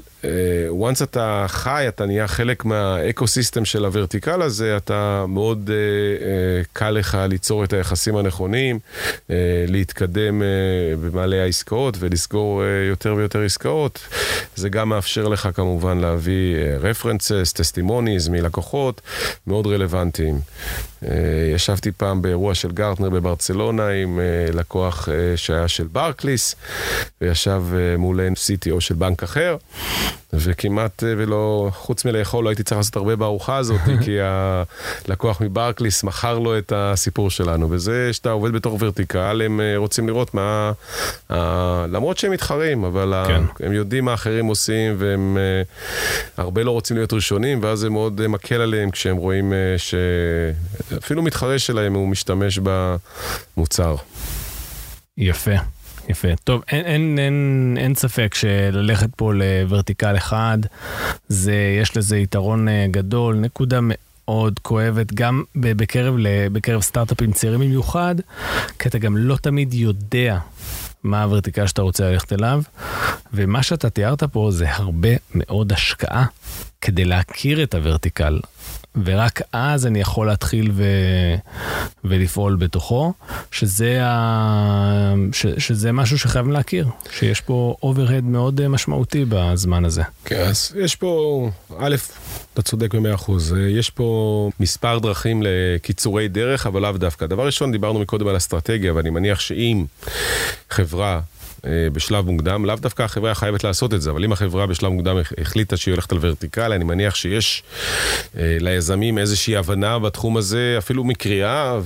once אתה חי, אתה נהיה חלק מהאקו-סיסטם של הוורטיקל הזה, אתה מאוד קל לך ליצור את היחסים הנכונים, להתקדם במעלה העסקאות ולסגור יותר ויותר עסקאות. זה גם מאפשר לך כמובן להביא references, uh, testimonies מלקוחות מאוד רלוונטיים. Uh, ישבתי פעם באירוע של גרטנר בברצלונה עם uh, לקוח uh, שהיה של ברקליס, וישב מולנו CTO של בנק אחר. וכמעט אה, ולא, חוץ מלאכול, לא הייתי צריך לעשות הרבה בארוחה הזאת, *laughs* כי הלקוח מברקליס מכר לו את הסיפור שלנו. וזה שאתה עובד בתוך vertical, הם אה, רוצים לראות מה... למרות שהם מתחרים, אבל כן. הם יודעים מה אחרים עושים, והם אה, הרבה לא רוצים להיות ראשונים, ואז זה מאוד מקל עליהם כשהם רואים שאפילו מתחרה שלהם הוא משתמש במוצר. יפה. יפה. טוב, אין, אין, אין, אין ספק שללכת פה לוורטיקל אחד, זה, יש לזה יתרון אה, גדול, נקודה מאוד כואבת, גם בקרב, בקרב סטארט-אפים צעירים במיוחד, כי אתה גם לא תמיד יודע מה ה vertical שאתה רוצה ללכת אליו, ומה שאתה תיארת פה זה הרבה מאוד השקעה כדי להכיר את ה vertical. ורק אז אני יכול להתחיל ו... ולפעול בתוכו, שזה, ה... ש... שזה משהו שחייבים להכיר, שיש פה overhead מאוד משמעותי בזמן הזה. כן, אז יש פה, א', אתה צודק במאה אחוז, יש פה מספר דרכים לקיצורי דרך, אבל לאו דווקא. דבר ראשון, דיברנו מקודם על אסטרטגיה, ואני מניח שאם חברה אה, בשלב מוקדם, לאו דווקא החברה חייבת לעשות את זה, אבל אם החברה בשלב מוקדם החליטה שהיא הולכת על ורטיקל, אני מניח שיש אה, ליזמים איזושהי הבנה בתחום הזה, אפילו מקריאה,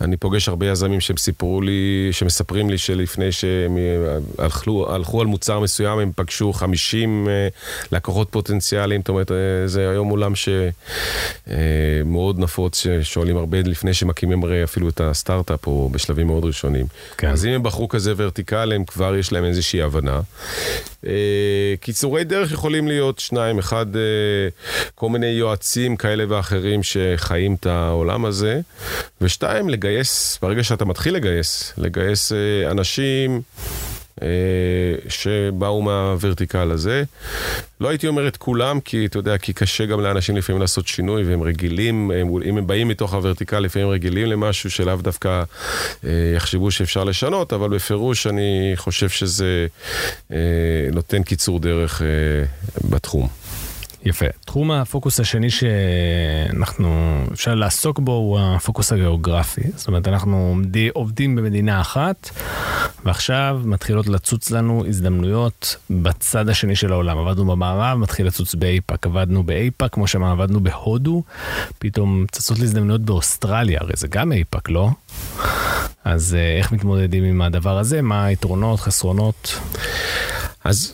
ואני פוגש הרבה יזמים שהם סיפרו לי, שמספרים לי שלפני שהם אה, הלכו, הלכו על מוצר מסוים, הם פגשו 50 לקוחות פוטנציאליים, זאת אומרת, זה היום עולם שמאוד נפוץ, ששואלים הרבה לפני שמקימים הרי אפילו את הסטארט-אפ, או בשלבים מאוד ראשונים. כן. אז אם הם בחרו כזה ורטיקל, ורטיקליים כבר יש להם איזושהי הבנה. אה, קיצורי דרך יכולים להיות שניים, אחד אה, כל מיני יועצים כאלה ואחרים שחיים את העולם הזה, ושתיים, לגייס, ברגע שאתה מתחיל לגייס, לגייס אה, אנשים שבאו מהוורטיקל הזה. לא הייתי אומר את כולם, כי אתה יודע, כי קשה גם לאנשים לפעמים לעשות שינוי, והם רגילים, הם, אם הם באים מתוך הוורטיקל, לפעמים רגילים למשהו שלאו דווקא אה, יחשבו שאפשר לשנות, אבל בפירוש אני חושב שזה אה, נותן קיצור דרך אה, בתחום. יפה. תחום הפוקוס השני שאנחנו, אפשר לעסוק בו הוא הפוקוס הגיאוגרפי. זאת אומרת, אנחנו עובדים במדינה אחת, ועכשיו מתחילות לצוץ לנו הזדמנויות בצד השני של העולם. עבדנו במערב, מתחיל לצוץ באיפא"ק, עבדנו באיפא"ק, כמו שאמרנו, עבדנו בהודו, פתאום צצות לי הזדמנויות באוסטרליה, הרי זה גם איפא"ק, לא? אז אה, איך מתמודדים עם הדבר הזה? מה היתרונות, חסרונות? אז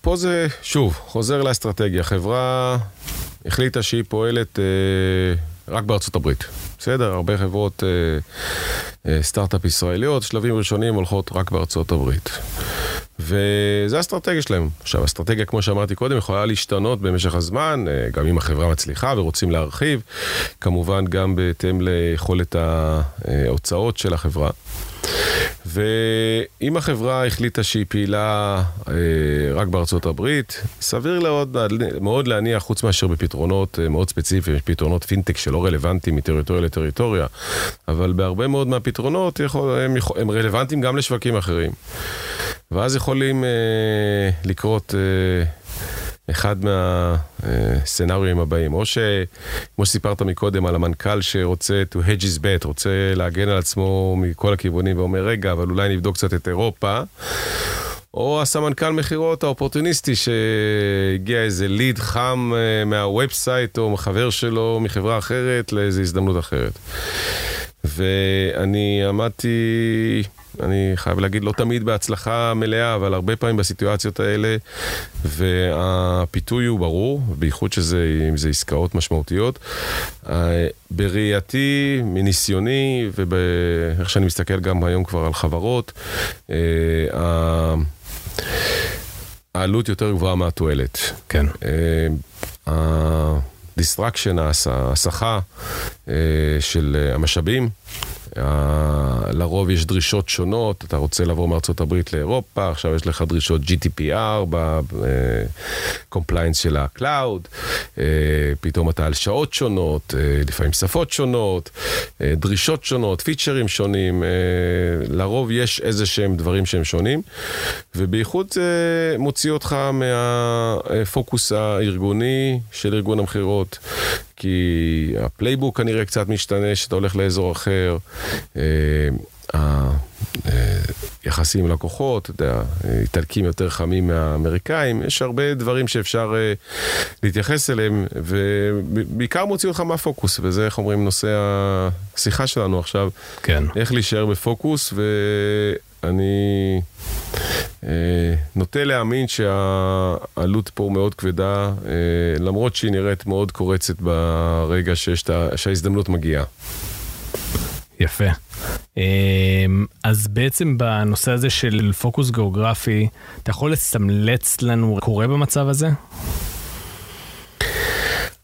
פה זה, שוב, חוזר לאסטרטגיה. חברה החליטה שהיא פועלת אה, רק בארצות הברית. בסדר? הרבה חברות סטארט-אפ ישראליות, שלבים ראשונים הולכות רק בארצות הברית. וזה האסטרטגיה שלהם. עכשיו, האסטרטגיה, כמו שאמרתי קודם, יכולה להשתנות במשך הזמן, גם אם החברה מצליחה ורוצים להרחיב, כמובן גם בהתאם ליכולת ההוצאות של החברה. ואם החברה החליטה שהיא פעילה אה, רק בארצות הברית, סביר מאוד, מאוד להניח, חוץ מאשר בפתרונות אה, מאוד ספציפיים, פתרונות פינטק שלא רלוונטיים מטריטוריה לטריטוריה, אבל בהרבה מאוד מהפתרונות יכול, הם, הם רלוונטיים גם לשווקים אחרים. ואז יכולים אה, לקרות... אה, אחד מהסצנריואים הבאים, או שכמו שסיפרת מקודם על המנכ"ל שרוצה to hedge his bet, רוצה להגן על עצמו מכל הכיוונים ואומר, רגע, אבל אולי נבדוק קצת את אירופה. או הסמנכ"ל מכירות האופורטוניסטי שהגיע איזה ליד חם אה, מהוובסייט או מחבר שלו מחברה אחרת לאיזו הזדמנות אחרת. ואני עמדתי אני חייב להגיד, לא תמיד בהצלחה מלאה, אבל הרבה פעמים בסיטואציות האלה, והפיתוי הוא ברור, בייחוד שזה, אם זה עסקאות משמעותיות. אה, בראייתי, מניסיוני, ואיך שאני מסתכל גם היום כבר על חברות, אה, העלות יותר גבוהה מהתועלת. כן. ה-distraction, ההסחה של המשאבים. לרוב יש דרישות שונות, אתה רוצה לעבור מארצות הברית לאירופה, עכשיו יש לך דרישות GDPR ב-compliance אה, של ה-cloud, אה, פתאום אתה על שעות שונות, אה, לפעמים שפות שונות, דרישות שונות, פיצ'רים שונים, לרוב יש איזה שהם דברים שהם שונים, ובייחוד זה מוציא אותך מהפוקוס הארגוני של ארגון המכירות. כי ה playbook כנראה קצת משתנה, שאתה הולך לאזור אחר. היחסים אה, עם לקוחות, אתה יודע, איטלקים יותר חמים מהאמריקאים, יש הרבה דברים שאפשר אה, להתייחס אליהם, ובעיקר מוציא אותך מהפוקוס, וזה, איך אומרים, נושא השיחה שלנו עכשיו. כן. איך להישאר בפוקוס, ואני... אה, נוטה להאמין שהעלות פה מאוד כבדה, למרות שהיא נראית מאוד קורצת ברגע שיש, שההזדמנות מגיעה. יפה. אה, אז בעצם בנושא הזה של פוקוס גיאוגרפי, אתה יכול לסמלץ לנו קורה במצב הזה?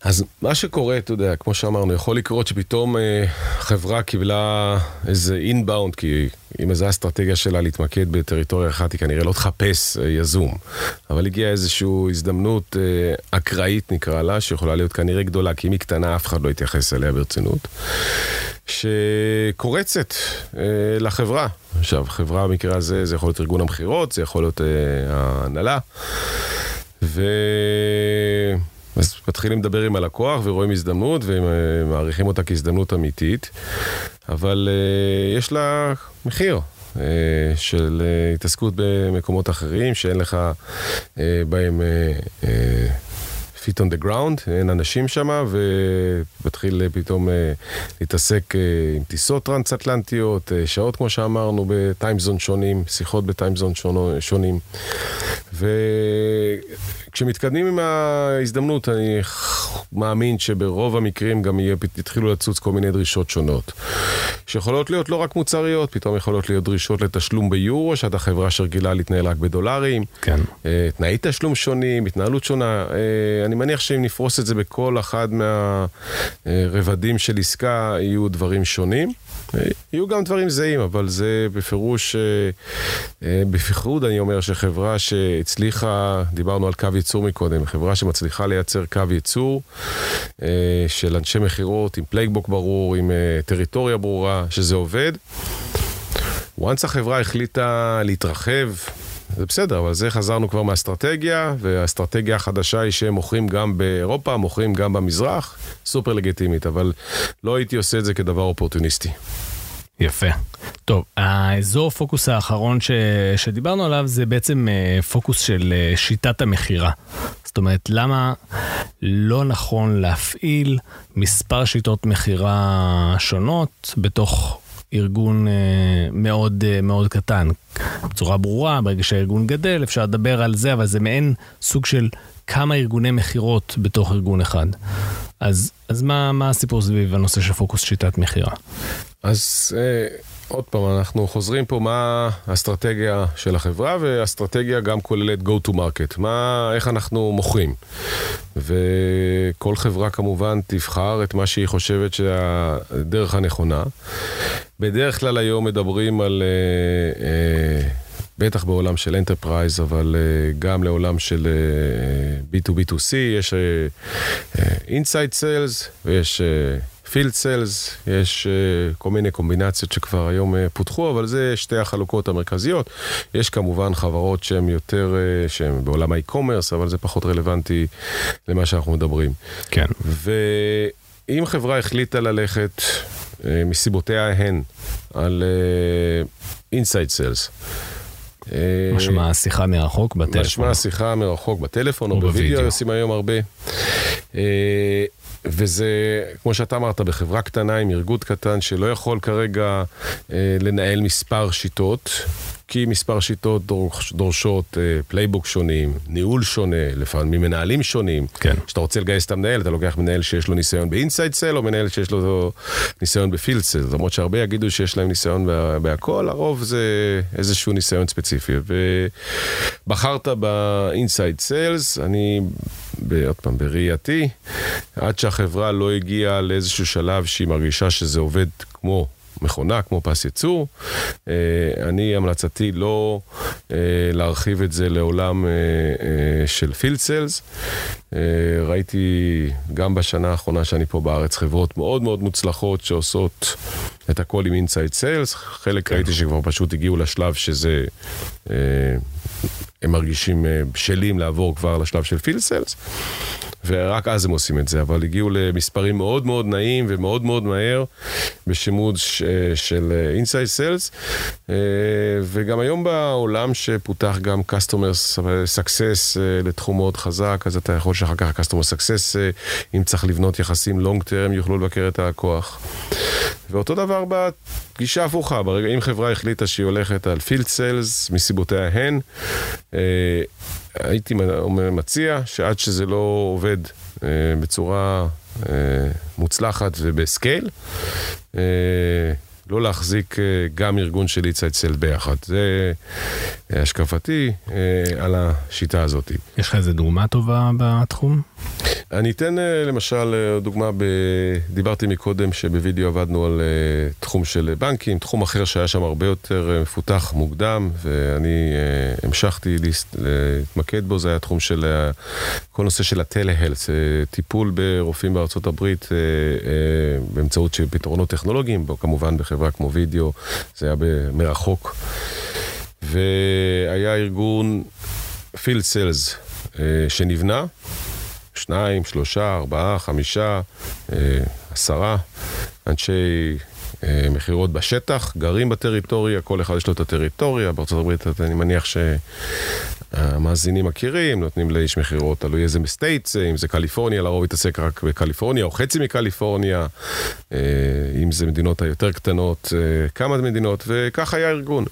אז מה שקורה, אתה יודע, כמו שאמרנו, יכול לקרות שפתאום אה, חברה קיבלה איזה אינבאונד, כי אם זו האסטרטגיה שלה להתמקד בטריטוריה אחת, היא כנראה לא תחפש אה, יזום. אבל הגיעה איזושהי הזדמנות אה, אקראית, נקרא לה, שיכולה להיות כנראה גדולה, כי אם היא קטנה, אף אחד לא יתייחס אליה ברצינות. שקורצת אה, לחברה. עכשיו, חברה במקרה הזה, זה יכול להיות ארגון המכירות, זה יכול להיות אה, ההנהלה. ו... אז מתחילים לדבר עם הלקוח ורואים הזדמנות ומעריכים אותה כהזדמנות אמיתית, אבל uh, יש לה מחיר. uh, של התעסקות במקומות אחרים שאין לך בהם uh, feet on the ground, אין אנשים שם, ומתחיל פתאום להתעסק עם טיסות טרנס-אטלנטיות, שעות כמו שאמרנו, בטיימזון שונים, שיחות בטיימזון שונים. ו... כשמתקדמים עם ההזדמנות, אני מאמין שברוב המקרים גם יתחילו לצוץ כל מיני דרישות שונות. שיכולות להיות לא רק מוצריות, פתאום יכולות להיות דרישות לתשלום ביורו, שאתה חברה שרגילה להתנהל רק בדולרים. כן. אה, תנאי תשלום שונים, התנהלות שונה. אה, אני מניח שאם נפרוס את זה בכל אחד מהרבדים של עסקה, יהיו דברים שונים. יהיו גם דברים זהים, אבל זה בפירוש, אה, אה, בפיחוד אני אומר שחברה שהצליחה, דיברנו על קו ייצור מקודם, חברה שמצליחה לייצר קו ייצור אה, של אנשי מכירות עם playbook ברור, עם טריטוריה ברורה, שזה עובד. once החברה החליטה להתרחב, זה בסדר, אבל זה חזרנו כבר מהאסטרטגיה, והאסטרטגיה החדשה היא שהם מוכרים גם באירופה, מוכרים גם במזרח, סופר לגיטימית, אבל לא הייתי עושה את זה כדבר אופורטוניסטי. יפה. טוב, האזור פוקוס האחרון ש... שדיברנו עליו זה בעצם אה, פוקוס של אה, שיטת המכירה. זאת אומרת, למה לא נכון להפעיל מספר שיטות מכירה שונות בתוך ארגון אה, מאוד אה, מאוד קטן. בצורה ברורה, ברגע שהארגון גדל אפשר לדבר על זה, אבל זה מעין סוג של כמה ארגוני מכירות בתוך ארגון אחד. אז, אז מה, מה הסיפור סביב הנושא של פוקוס שיטת מכירה? אז אה, עוד פעם, אנחנו חוזרים פה מה האסטרטגיה של החברה, והאסטרטגיה גם כוללת go to market, מה, איך אנחנו מוכרים. וכל חברה כמובן תבחר את מה שהיא חושבת שהדרך הנכונה. בדרך כלל היום מדברים על... אה, אה, בטח בעולם של enterprise, אבל אה, גם לעולם של אה, B2B2C, יש אינסייד uh, סיילס uh, ויש field sales, יש אה, כל מיני קומבינציות שכבר היום אה, פותחו, אבל זה שתי החלוקות המרכזיות. יש כמובן חברות שהן יותר, אה, שהן בעולם ה e-commerce, אבל זה פחות רלוונטי למה שאנחנו מדברים. כן. ואם חברה החליטה ללכת אה, מסיבותיה הן על inside אה, אה, משמע שיחה מרחוק בטלפון. משמע שיחה מרחוק בטלפון או בווידאו, עושים היום הרבה. וזה, כמו שאתה אמרת, בחברה קטנה עם ארגון קטן שלא יכול כרגע אה, לנהל מספר שיטות, כי מספר שיטות דורש, דורשות playbook אה, שונים, ניהול שונה, לפעמים מנהלים שונים. כן. כשאתה רוצה לגייס את המנהל, אתה לוקח מנהל שיש לו ניסיון ב inside sale, או מנהל שיש לו ניסיון ב field sale. למרות שהרבה יגידו שיש להם ניסיון בה, בהכל, הרוב זה איזשהו ניסיון ספציפי. ובחרת ב inside sales, אני... עוד פעם, בראייתי, עד שהחברה לא הגיעה לאיזשהו שלב שהיא מרגישה שזה עובד כמו מכונה כמו פס ייצור. אה, אני, המלצתי לא אה, להרחיב את זה לעולם אה, של field sales. ראיתי גם בשנה האחרונה שאני פה בארץ חברות מאוד מאוד מוצלחות שעושות את הכל עם inside sales. חלק כן. ראיתי שכבר פשוט הגיעו לשלב שזה... הם מרגישים בשלים לעבור כבר לשלב של field sales. ורק אז הם עושים את זה, אבל הגיעו למספרים מאוד מאוד נעים ומאוד מאוד מהר בשימוש אה, של inside אה, sales, אה, וגם היום בעולם שפותח גם Customer Success לתחום מאוד חזק, אז אתה יכול שאחר כך Customer Success, אם צריך לבנות יחסים long term, יוכלו לבקר את הלקוח. ואותו דבר בגישה הפוכה, ברגע, אם חברה החליטה שהיא הולכת על field sales מסיבותיה הן, הייתי מציע שעד שזה לא עובד אה, בצורה אה, מוצלחת ובסקייל, אה, לא להחזיק אה, גם ארגון של איצה אצל ביחד. זה אה, השקפתי אה, על השיטה הזאת. יש לך איזה דוגמה טובה בתחום? אני אתן למשל דוגמה, ב... דיברתי מקודם שבווידאו עבדנו על תחום של בנקים, תחום אחר שהיה שם הרבה יותר מפותח מוקדם, ואני המשכתי להתמקד בו, זה היה תחום של כל נושא של הטלהלס, טיפול ברופאים בארצות הברית באמצעות פתרונות טכנולוגיים, כמובן בחברה כמו וידאו, זה היה מרחוק. והיה ארגון פילד סיילס אה, שנבנה, שניים, שלושה, ארבעה, חמישה, אה, עשרה אנשי אה, מכירות בשטח, גרים בטריטוריה, כל אחד יש לו את הטריטוריה, בארצות הברית אני מניח שהמאזינים מכירים, נותנים לאיש מכירות, תלוי איזה states, אם זה קליפורניה, לרוב יתעסק רק בקליפורניה או חצי מקליפורניה, אם זה מדינות היותר קטנות, כמה מדינות, וכך היה ארגון.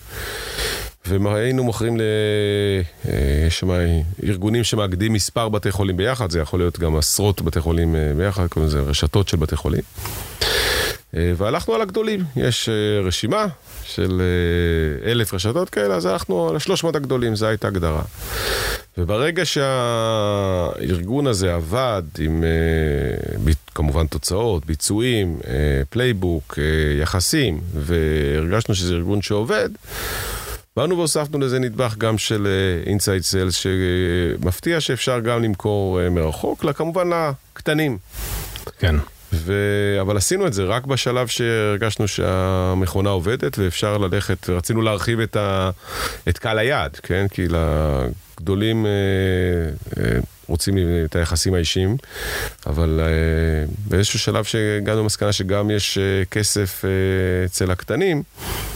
והיינו מוכרים ל... אה, שמאגדים מספר בתי חולים ביחד, זה יכול להיות גם עשרות בתי חולים אה, ביחד, קוראים לזה רשתות של בתי חולים. אה, והלכנו על הגדולים, יש רשימה של אלף רשתות כאלה, אז הלכנו על השלוש מאות הגדולים, זו הייתה הגדרה. וברגע שהארגון הזה עבד עם כמובן תוצאות, ביצועים, playbook, יחסים, והרגשנו שזה ארגון שעובד, באנו והוספנו לזה נדבך גם של inside אה, sales, שמפתיע שאפשר גם למכור אה, מרחוק, כמובן לקטנים. כן. ו... אבל עשינו את זה רק בשלב שהרגשנו שהמכונה עובדת ואפשר ללכת, רצינו להרחיב את, ה... את קהל היעד, כן? כי לגדולים אה, אה, רוצים את היחסים האישיים, אבל אה, באיזשהו שלב שהגענו למסקנה שגם יש אה, כסף אה, אצל הקטנים, אה,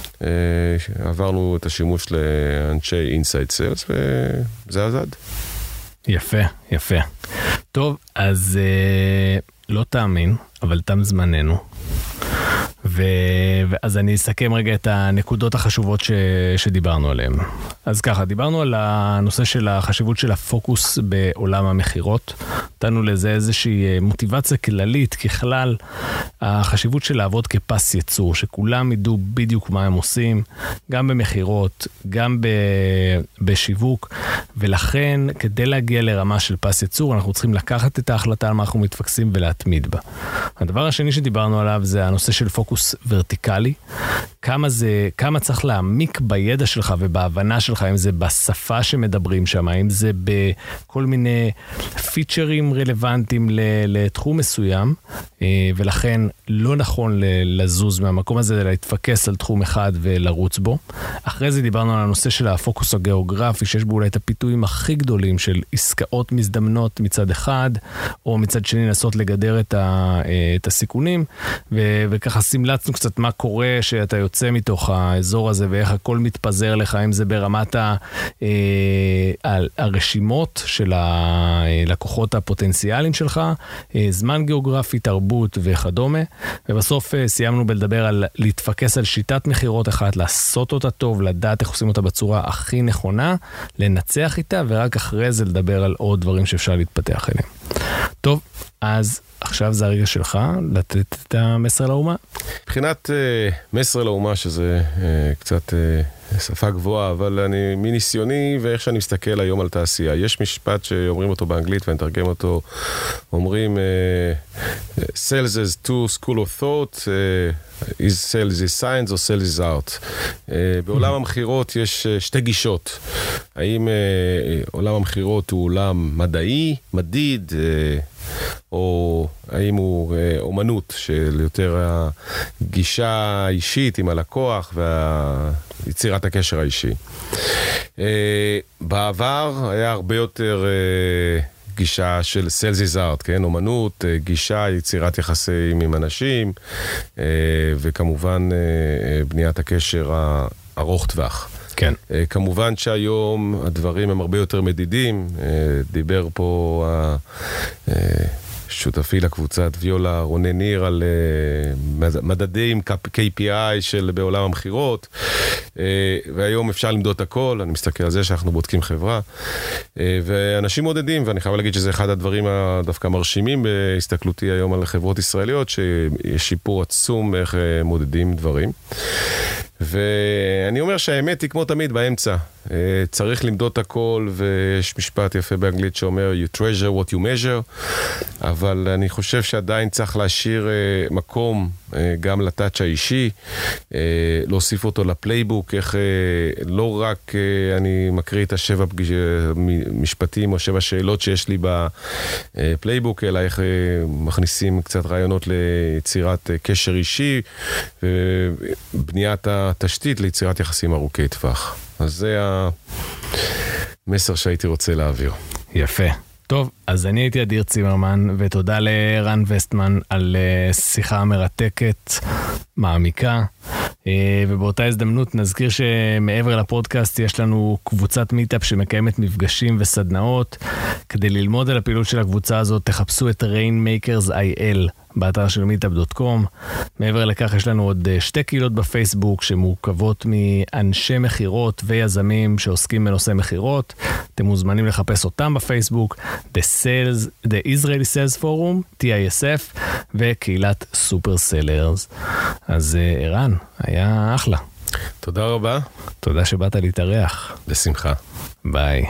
עברנו את השימוש לאנשי אינסייד סיילס וזה עזד. יפה, יפה. טוב, אז אה, לא תאמין, אבל תם זמננו. אז אני אסכם רגע את הנקודות החשובות ש, שדיברנו עליהן. אז ככה, דיברנו על הנושא של החשיבות של הפוקוס בעולם המכירות. נתנו לזה איזושהי אה, מוטיבציה כללית, ככלל, החשיבות של לעבוד כפס ייצור, שכולם ידעו בדיוק מה הם עושים, גם במכירות, גם ב, בשיווק, ולכן כדי להגיע לרמה של פס ייצור, אנחנו צריכים לקחת את ההחלטה על מה אנחנו מתפקסים ולהתמיד בה. הדבר השני שדיברנו עליו זה הנושא של פוקוס ורטיקלי. כמה זה, כמה צריך להעמיק בידע שלך ובהבנה שלך, אם זה בשפה שמדברים שם, אם זה בכל מיני פיצ'רים רלוונטיים לתחום מסוים, ולכן לא נכון לזוז מהמקום הזה, אלא להתפקס על תחום אחד ולרוץ בו. אחרי זה דיברנו על הנושא של הפוקוס הגיאוגרפי, שיש בו אולי את הפיתויים הכי גדולים של עסקאות מזדמנות מצד אחד, או מצד שני לנסות לגדר את, ה, אה, את הסיכונים, ו, וככה סמלצנו קצת מה קורה שאתה יוצא מתוך האזור הזה ואיך הכל מתפזר לך, אם זה ברמת ה, אה, הרשימות של הלקוחות הפוטנציאליים שלך, אה, זמן גיאוגרפי, תרבות וכדומה. ובסוף סיימנו בלדבר על להתפקס על שיטת מכירות אחת, לעשות אותה טוב, לדעת איך עושים אותה בצורה הכי נכונה, לנצח איתה, ורק אחרי זה לדבר על עוד דברים שאפשר להתפתח אליהם. טוב, אז עכשיו זה הרגע שלך לתת את המסר לאומה. מבחינת uh, מסר לאומה, שזה uh, קצת uh, שפה גבוהה, אבל אני מניסיוני ואיך שאני מסתכל היום על תעשייה, יש משפט שאומרים אותו באנגלית ואני אתרגם אותו, אומרים sales is to school of thought, uh, is sales is science או sales is art. Uh, בעולם המכירות יש uh, שתי גישות. האם uh, עולם המכירות הוא עולם מדעי, מדיד, uh, או האם הוא אה, אומנות של יותר הגישה האישית עם הלקוח ויצירת הקשר האישי. אה, בעבר היה הרבה יותר אה, גישה של סלזיז ארט, כן? אומנות, גישה, יצירת יחסים עם אנשים, וכמובן בניית הקשר הארוך טווח. כן. כמובן שהיום הדברים הם הרבה יותר מדידים, דיבר פה שותפי לקבוצת ויולה רונן ניר על uh, מדדים KPI של בעולם המכירות, uh, והיום אפשר למדוד את הכל, אני מסתכל על זה שאנחנו בודקים חברה, uh, ואנשים מודדים, ואני חייב להגיד שזה אחד הדברים הדווקא מרשימים בהסתכלותי היום על חברות ישראליות, שיש שיפור עצום איך מודדים דברים. ואני אומר שהאמת היא כמו תמיד באמצע. אה, צריך למדוד את הכל, ויש משפט יפה באנגלית שאומר you treasure what you measure, אבל אני חושב שעדיין צריך להשאיר אה, מקום אה, גם ל touch האישי, להוסיף אותו ל playbook, איך לא רק אני מקריא את השבע משפטים או שבע שאלות שיש לי ב playbook, אלא איך מכניסים קצת רעיונות ליצירת קשר אישי ובניית התשתית ליצירת יחסים ארוכי טווח. אז זה המסר שהייתי רוצה להעביר. יפה. טוב, אז אני הייתי אדיר צימרמן, ותודה לרן וסטמן על אה, שיחה מרתקת, מעמיקה. אה, ובאותה הזדמנות נזכיר שמעבר לפודקאסט יש לנו קבוצת מיטאפ שמקיימת מפגשים וסדנאות. כדי ללמוד על הפעילות של הקבוצה הזאת, תחפשו את Rainmakers IL באתר של מיטאפ.קום. מעבר לכך יש לנו עוד אה, שתי קהילות בפייסבוק שמורכבות מאנשי מכירות ויזמים שעוסקים בנושא מכירות. אתם מוזמנים לחפש אותם בפייסבוק, The, Sales, The Israeli Sales Forum, TISF, וקהילת סופר סלרס. אז אה, ערן, היה אחלה. תודה רבה. תודה שבאת להתארח. בשמחה. ביי.